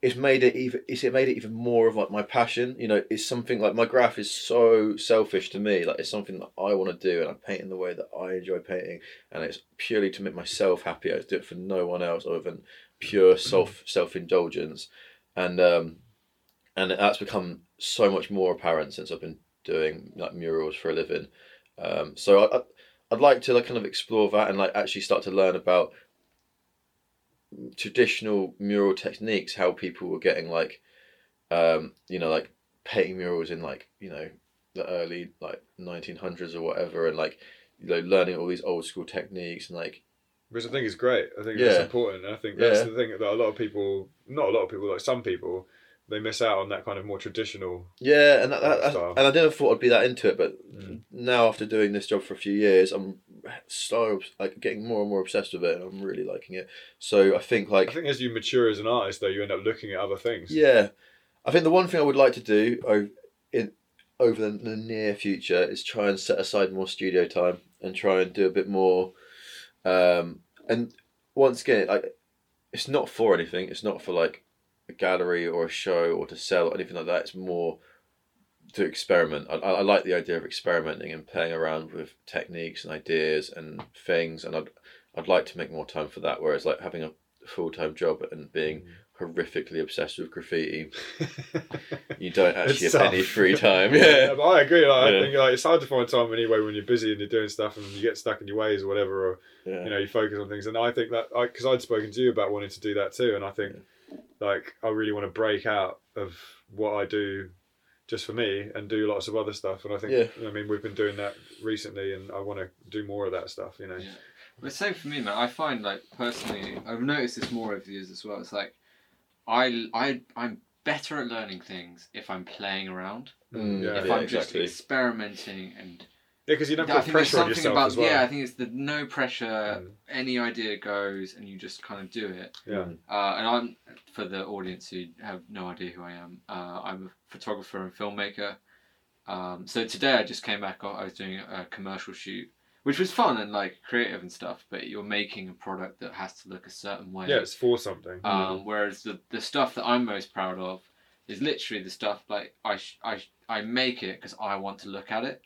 it's made it even it's it made it even more of like my passion you know it's something like my graph is so selfish to me like it's something that i want to do and i paint in the way that i enjoy painting and it's purely to make myself happy i do it for no one else other than pure self self-indulgence and um and that's become so much more apparent since i've been doing like murals for a living. Um so i, I i'd like to like kind of explore that and like actually start to learn about traditional mural techniques how people were getting like um you know like painting murals in like you know the early like 1900s or whatever and like you know learning all these old school techniques and like which I think is great. I think Yeah. that's important. I think that's Yeah. the thing that a lot of people, not a lot of people, like some people, they miss out on that kind of more traditional. yeah and that, that, Style. and I never thought I'd be that into it but Mm. now after doing this job for a few years I'm so like getting more and more obsessed with it and I'm really liking it so I think like I think as you mature as an artist, though, you end up looking at other things. Yeah, I think the one thing I would like to do over in over the, the near future is try and set aside more studio time and try and do a bit more. Um, and once again, like it's not for anything. It's not for like a gallery or a show or to sell or anything like that. It's more to experiment. I, I like the idea of experimenting and playing around with techniques and ideas and things, and I'd I'd like to make more time for that. Whereas like having a full time job and being Mm. horrifically obsessed with graffiti, you don't actually have any free time. Yeah, Yeah, but I agree. Like, Yeah. I think like it's hard to find time anyway when you're busy and you're doing stuff and you get stuck in your ways or whatever, or yeah. you know you focus on things. And I think that because I'd spoken to you about wanting to do that too, and I think like I really want to break out of what I do just for me and do lots of other stuff. And I think Yeah. I mean we've been doing that recently, and I want to do more of that stuff. You know. Yeah. But same for me, man. I find like personally, I've noticed this more over the years as well. It's like I I I'm better at learning things if I'm playing around. Mm, Yeah. if yeah, I'm just experimenting and Yeah, because you don't I put think there's pressure on something yourself about as well. yeah. I think it's the no pressure. Mm. Any idea goes, and you just kind of do it. Yeah. Uh, and I'm for the audience who have no idea who I am. Uh, I'm a photographer and filmmaker. Um, so today I just came back. I was doing a commercial shoot, which was fun and like creative and stuff. But you're making a product that has to look a certain way. Yeah, it's for something. Um, whereas the the stuff that I'm most proud of is literally the stuff like I sh- I sh- I make it because I want to look at it,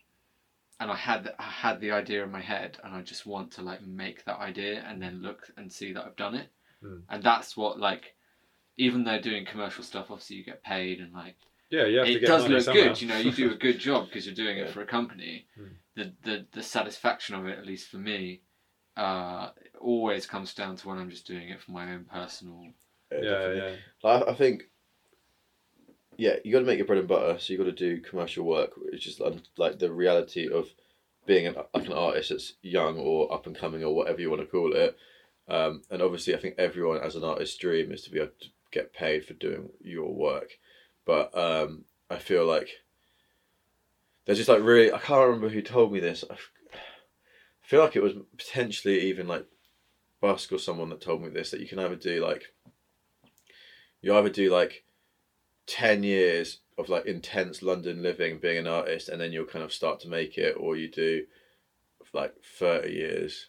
and I had the, I had the idea in my head, and I just want to like make that idea and then look and see that I've done it, Mm. and that's what like, even though doing commercial stuff, obviously you get paid and like yeah, yeah. have to it get does money look somehow. good. You know, you do a good job because you're doing it for a company. Mm. The, the the satisfaction of it, at least for me, uh, always comes down to when I'm just doing it for my own personal. yeah, definitely. yeah. I, I think, yeah, you got to make your bread and butter. So you got to do commercial work, which is like, like the reality of being an, like an artist that's young or up and coming or whatever you want to call it. Um, and obviously, I think everyone as an artist's dream is to be able to get paid for doing your work. But um, I feel like there's just like really, I can't remember who told me this. I feel like it was potentially even like Busk or someone that told me this that you can either do like you either do like 10 years of like intense London living, being an artist, and then you'll kind of start to make it, or you do like 30 years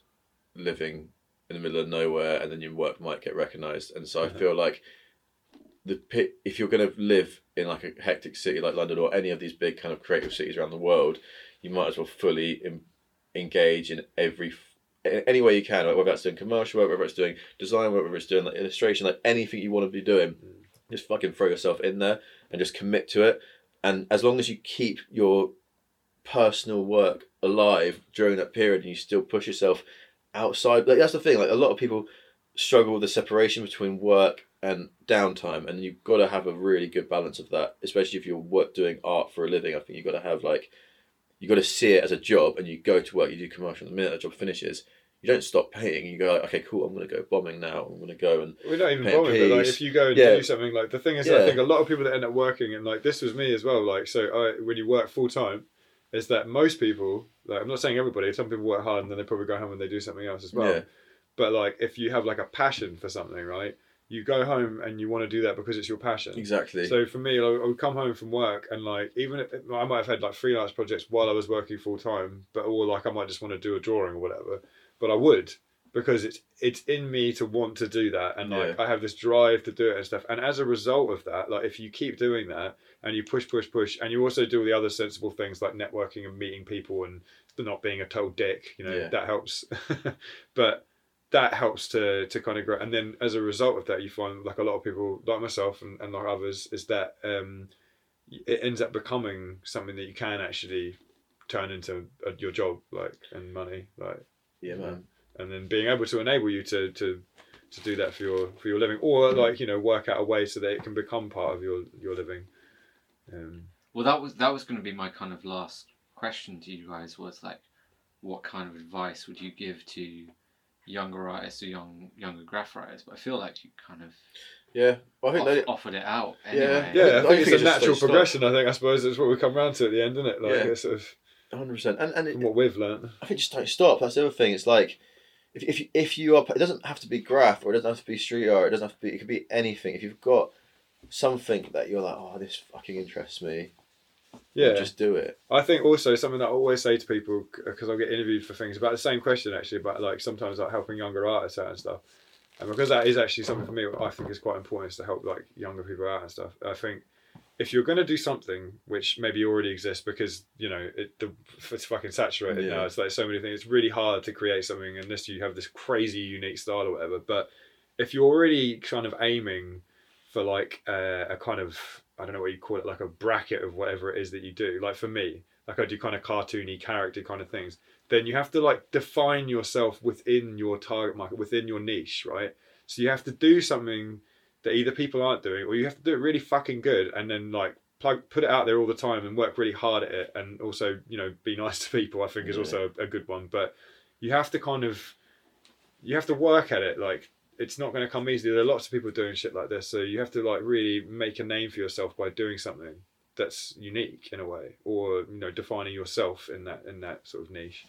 living in the middle of nowhere, and then your work might get recognized. And so I Mhm. feel like the pit, if you're going to live in like a hectic city like London or any of these big kind of creative cities around the world, you might as well fully em- engage in every any way you can, like whether that's doing commercial work, whether it's doing design, work, whether it's doing like illustration, like anything you want to be doing, just fucking throw yourself in there and just commit to it. And as long as you keep your personal work alive during that period and you still push yourself outside, like that's the thing. Like a lot of people struggle with the separation between work and downtime, and you've got to have a really good balance of that. Especially if you're work doing art for a living, I think you've got to have like you've got to see it as a job, and you go to work, you do commercial. The minute that job finishes, you don't stop paying. You go like, okay, cool, I'm going to go bombing now. I'm going to go and We're not even bombing, but like if you go and Yeah. do something like the thing is, I think a lot of people that end up working and like this was me as well. Like so, I, when you work full time, is that most people like I'm not saying everybody. Some people work hard and then they probably go home and they do something else as well. Yeah. But like if you have like a passion for something, right? You go home and you want to do that because it's your passion. exactly. So for me, like, I would come home from work and like even if, I might have had like freelance projects while I was working full time, but or like I might just want to do a drawing or whatever. But I would because it's it's in me to want to do that and like Yeah. I have this drive to do it and stuff. And as a result of that, like if you keep doing that and you push, push, push, and you also do all the other sensible things like networking and meeting people and not being a total dick, you know, Yeah. that helps. but that helps to to kind of grow and then as a result of that you find like a lot of people like myself and, and like others is that um it ends up becoming something that you can actually turn into a, your job like and money like yeah, man. and then being able to enable you to to to do that for your for your living or like you know work out a way so that it can become part of your your living um Well, that was that was going to be my kind of last question to you guys was like, what kind of advice would you give to younger artists or young younger graph writers? But I feel like you kind of Yeah, well, I think off- that, offered it out Yeah. anyway. yeah i I think think it's it's a natural slow start. progression i think i suppose that's what we come round to at the end isn't it like Yeah. sort of hundred percent. And and it, what we've learned I think just don't stop. That's the other thing. It's like if if you, if you are, it doesn't have to be graph or it doesn't have to be street art. It doesn't have to be. It could be anything. If you've got something that you're like, oh, this fucking interests me, yeah just do it. I think also something that I always say to people because I get interviewed for things about the same question actually about like sometimes like helping younger artists out and stuff, and because that is actually something for me I think is quite important is to help like younger people out and stuff. I think if you're going to do something which maybe already exists because you know it, the, it's fucking saturated Yeah. now it's like so many things it's really hard to create something unless you have this crazy unique style or whatever but if you're already kind of aiming for like a, a kind of i don't know what you call it like a bracket of whatever it is that you do like for me like i do kind of cartoony character kind of things then you have to like define yourself within your target market within your niche right so you have to do something that either people aren't doing or you have to do it really fucking good and then like plug put it out there all the time and work really hard at it and also you know be nice to people i think is Yeah. also a, a good one but you have to kind of you have to work at it like it's not going to come easily there are lots of people doing shit like this so you have to like really make a name for yourself by doing something that's unique in a way or you know defining yourself in that in that sort of niche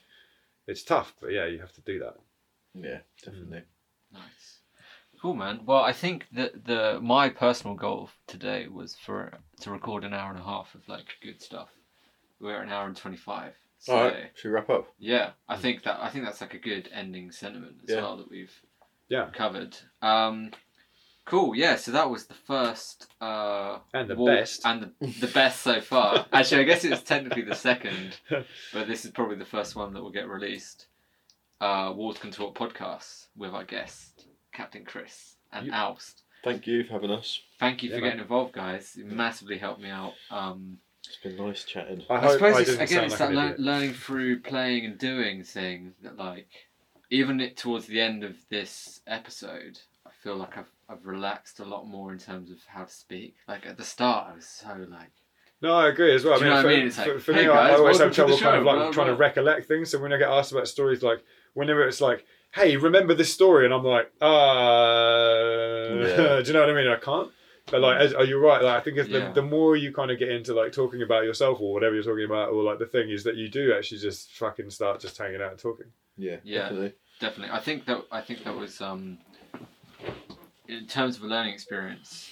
it's tough but yeah you have to do that Yeah, definitely. Nice. Cool, man. Well, I think that the my personal goal today was for to record an hour and a half of like good stuff. We're at an hour and twenty five. So All right, should we wrap up? yeah, I think that I think that's like a good ending sentiment as Yeah. well that we've Yeah. covered. Um, cool. Yeah. So that was the first uh, and the walk- best and the, the best so far. Actually, I guess it's technically the second, but this is probably the first one that will get released. Uh, Walls Can Talk podcast with our guest Captain Chris and You- Oust. Thank you for having us. Thank you Yeah, for man. getting involved, guys. It massively helped me out. Um, It's been nice chatting. I, I, hope suppose I it's, didn't again, sound it's like that an lear- idiot. learning through playing and doing thing that, like, even it, towards the end of this episode, I feel like I've I've relaxed a lot more in terms of how to speak. Like at the start, I was so like, No, I agree as well. Do I mean, what I for, mean? Like, for, for hey me, I- I guys, always have trouble kind of like blah, trying to recollect things. So when I get asked about stories, like whenever it's like, "Hey, remember this story?" and I'm like, "Uh," Yeah. do you know what I mean? I can't. But like, as, are you right? Like, I think it's Yeah. the, the more you kind of get into like talking about yourself or whatever you're talking about, or like the thing is that you do actually just fucking start just hanging out and talking. Yeah, Yeah. definitely. definitely. I think that I think that was um, in terms of a learning experience.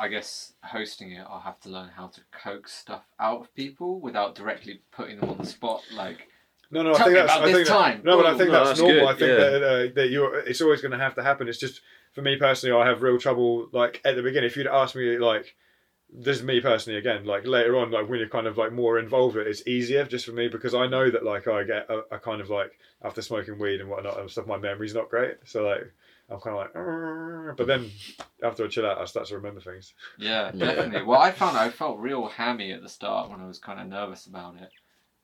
I guess hosting it, I'll have to learn how to coax stuff out of people without directly putting them on the spot. Like, No, no, I Tell think me that's. about I this think that, time. No, but I think No, that's, that's normal. good, I think yeah. that uh, that you're. It's always going to have to happen. It's just for me personally, I have real trouble. Like at the beginning, if you'd asked me, like, this is me personally again. Like later on, like when you're kind of like more involved, with it, it's easier just for me because I know that like I get a, a kind of like after smoking weed and whatnot and stuff, my memory's not great. So like. I'm kind of like, "Arr," but then after I chill out, I start to remember things. yeah, Yeah. definitely. Well, I found I felt real hammy at the start when I was kind of nervous about it,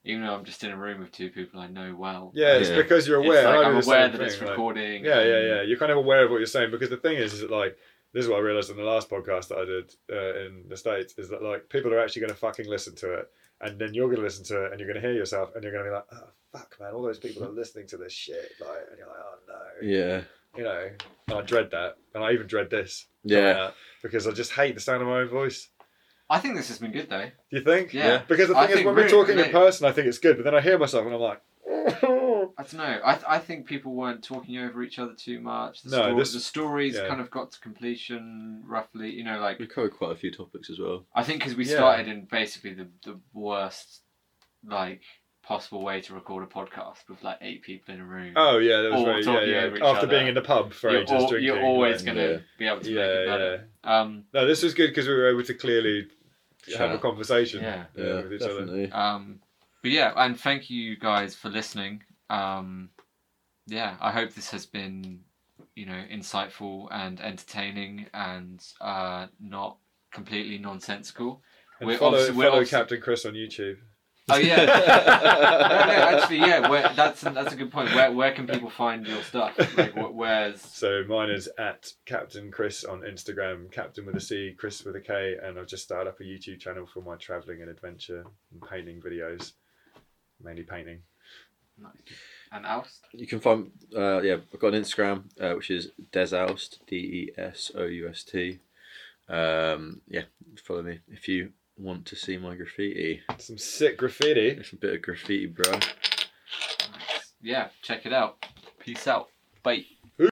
even though I'm just in a room with two people I know well. Yeah, it's Yeah. because you're It's aware. like I do I'm aware that thing, it's like- recording. Yeah, yeah, yeah. You're kind of aware of what you're saying because the thing is, is that like this is what I realized in the last podcast that I did uh, in the states is that like people are actually going to fucking listen to it, and then you're going to listen to it, and you're going to hear yourself, and you're going to be like, oh fuck, man, all those people are listening to this shit, like, and you're like, oh no, Yeah. you know. And I dread that, and I even dread this. Yeah. because I just hate the sound of my own voice. I think this has been good though. Do you think? Yeah. Because the I thing is, think when we're really- talking in person, I think it's good, but then I hear myself, and I'm like. I don't know. I, th- I think people weren't talking over each other too much. The, No, sto- this- the stories yeah. kind of got to completion roughly. You know, like We covered quite a few topics as well. I think because we Yeah. started in basically the the worst like possible way to record a podcast with like eight people in a room. Oh yeah, that was All very talking yeah, over each yeah. After other. being in the pub for you're, ages al- drinking. you're always going to yeah. be able to make Yeah, it yeah. better. Um, No, this was good because we were able to clearly have a conversation Yeah. Yeah, with each other. definitely. um, but yeah, and thank you guys for listening. Um, yeah, I hope this has been, you know, insightful and entertaining and uh, not completely nonsensical. And We're follow, obviously- we're follow obviously- Captain Chris on YouTube. Oh yeah. no, no, actually, yeah. Where, that's that's a good point. Where where can people find your stuff? Like, where's So mine is at Captain Chris on Instagram, Captain with a C, Chris with a K, and I've just started up a YouTube channel for my travelling and adventure and painting videos, mainly painting. nice. and Oust? You can find, uh, yeah, I've got an Instagram, uh, which is Desoust, D E S O U S T. Um, yeah, follow me if you want to see my graffiti. Some sick graffiti. It's a bit of graffiti, bro. Yeah, check it out. Peace out. Bye.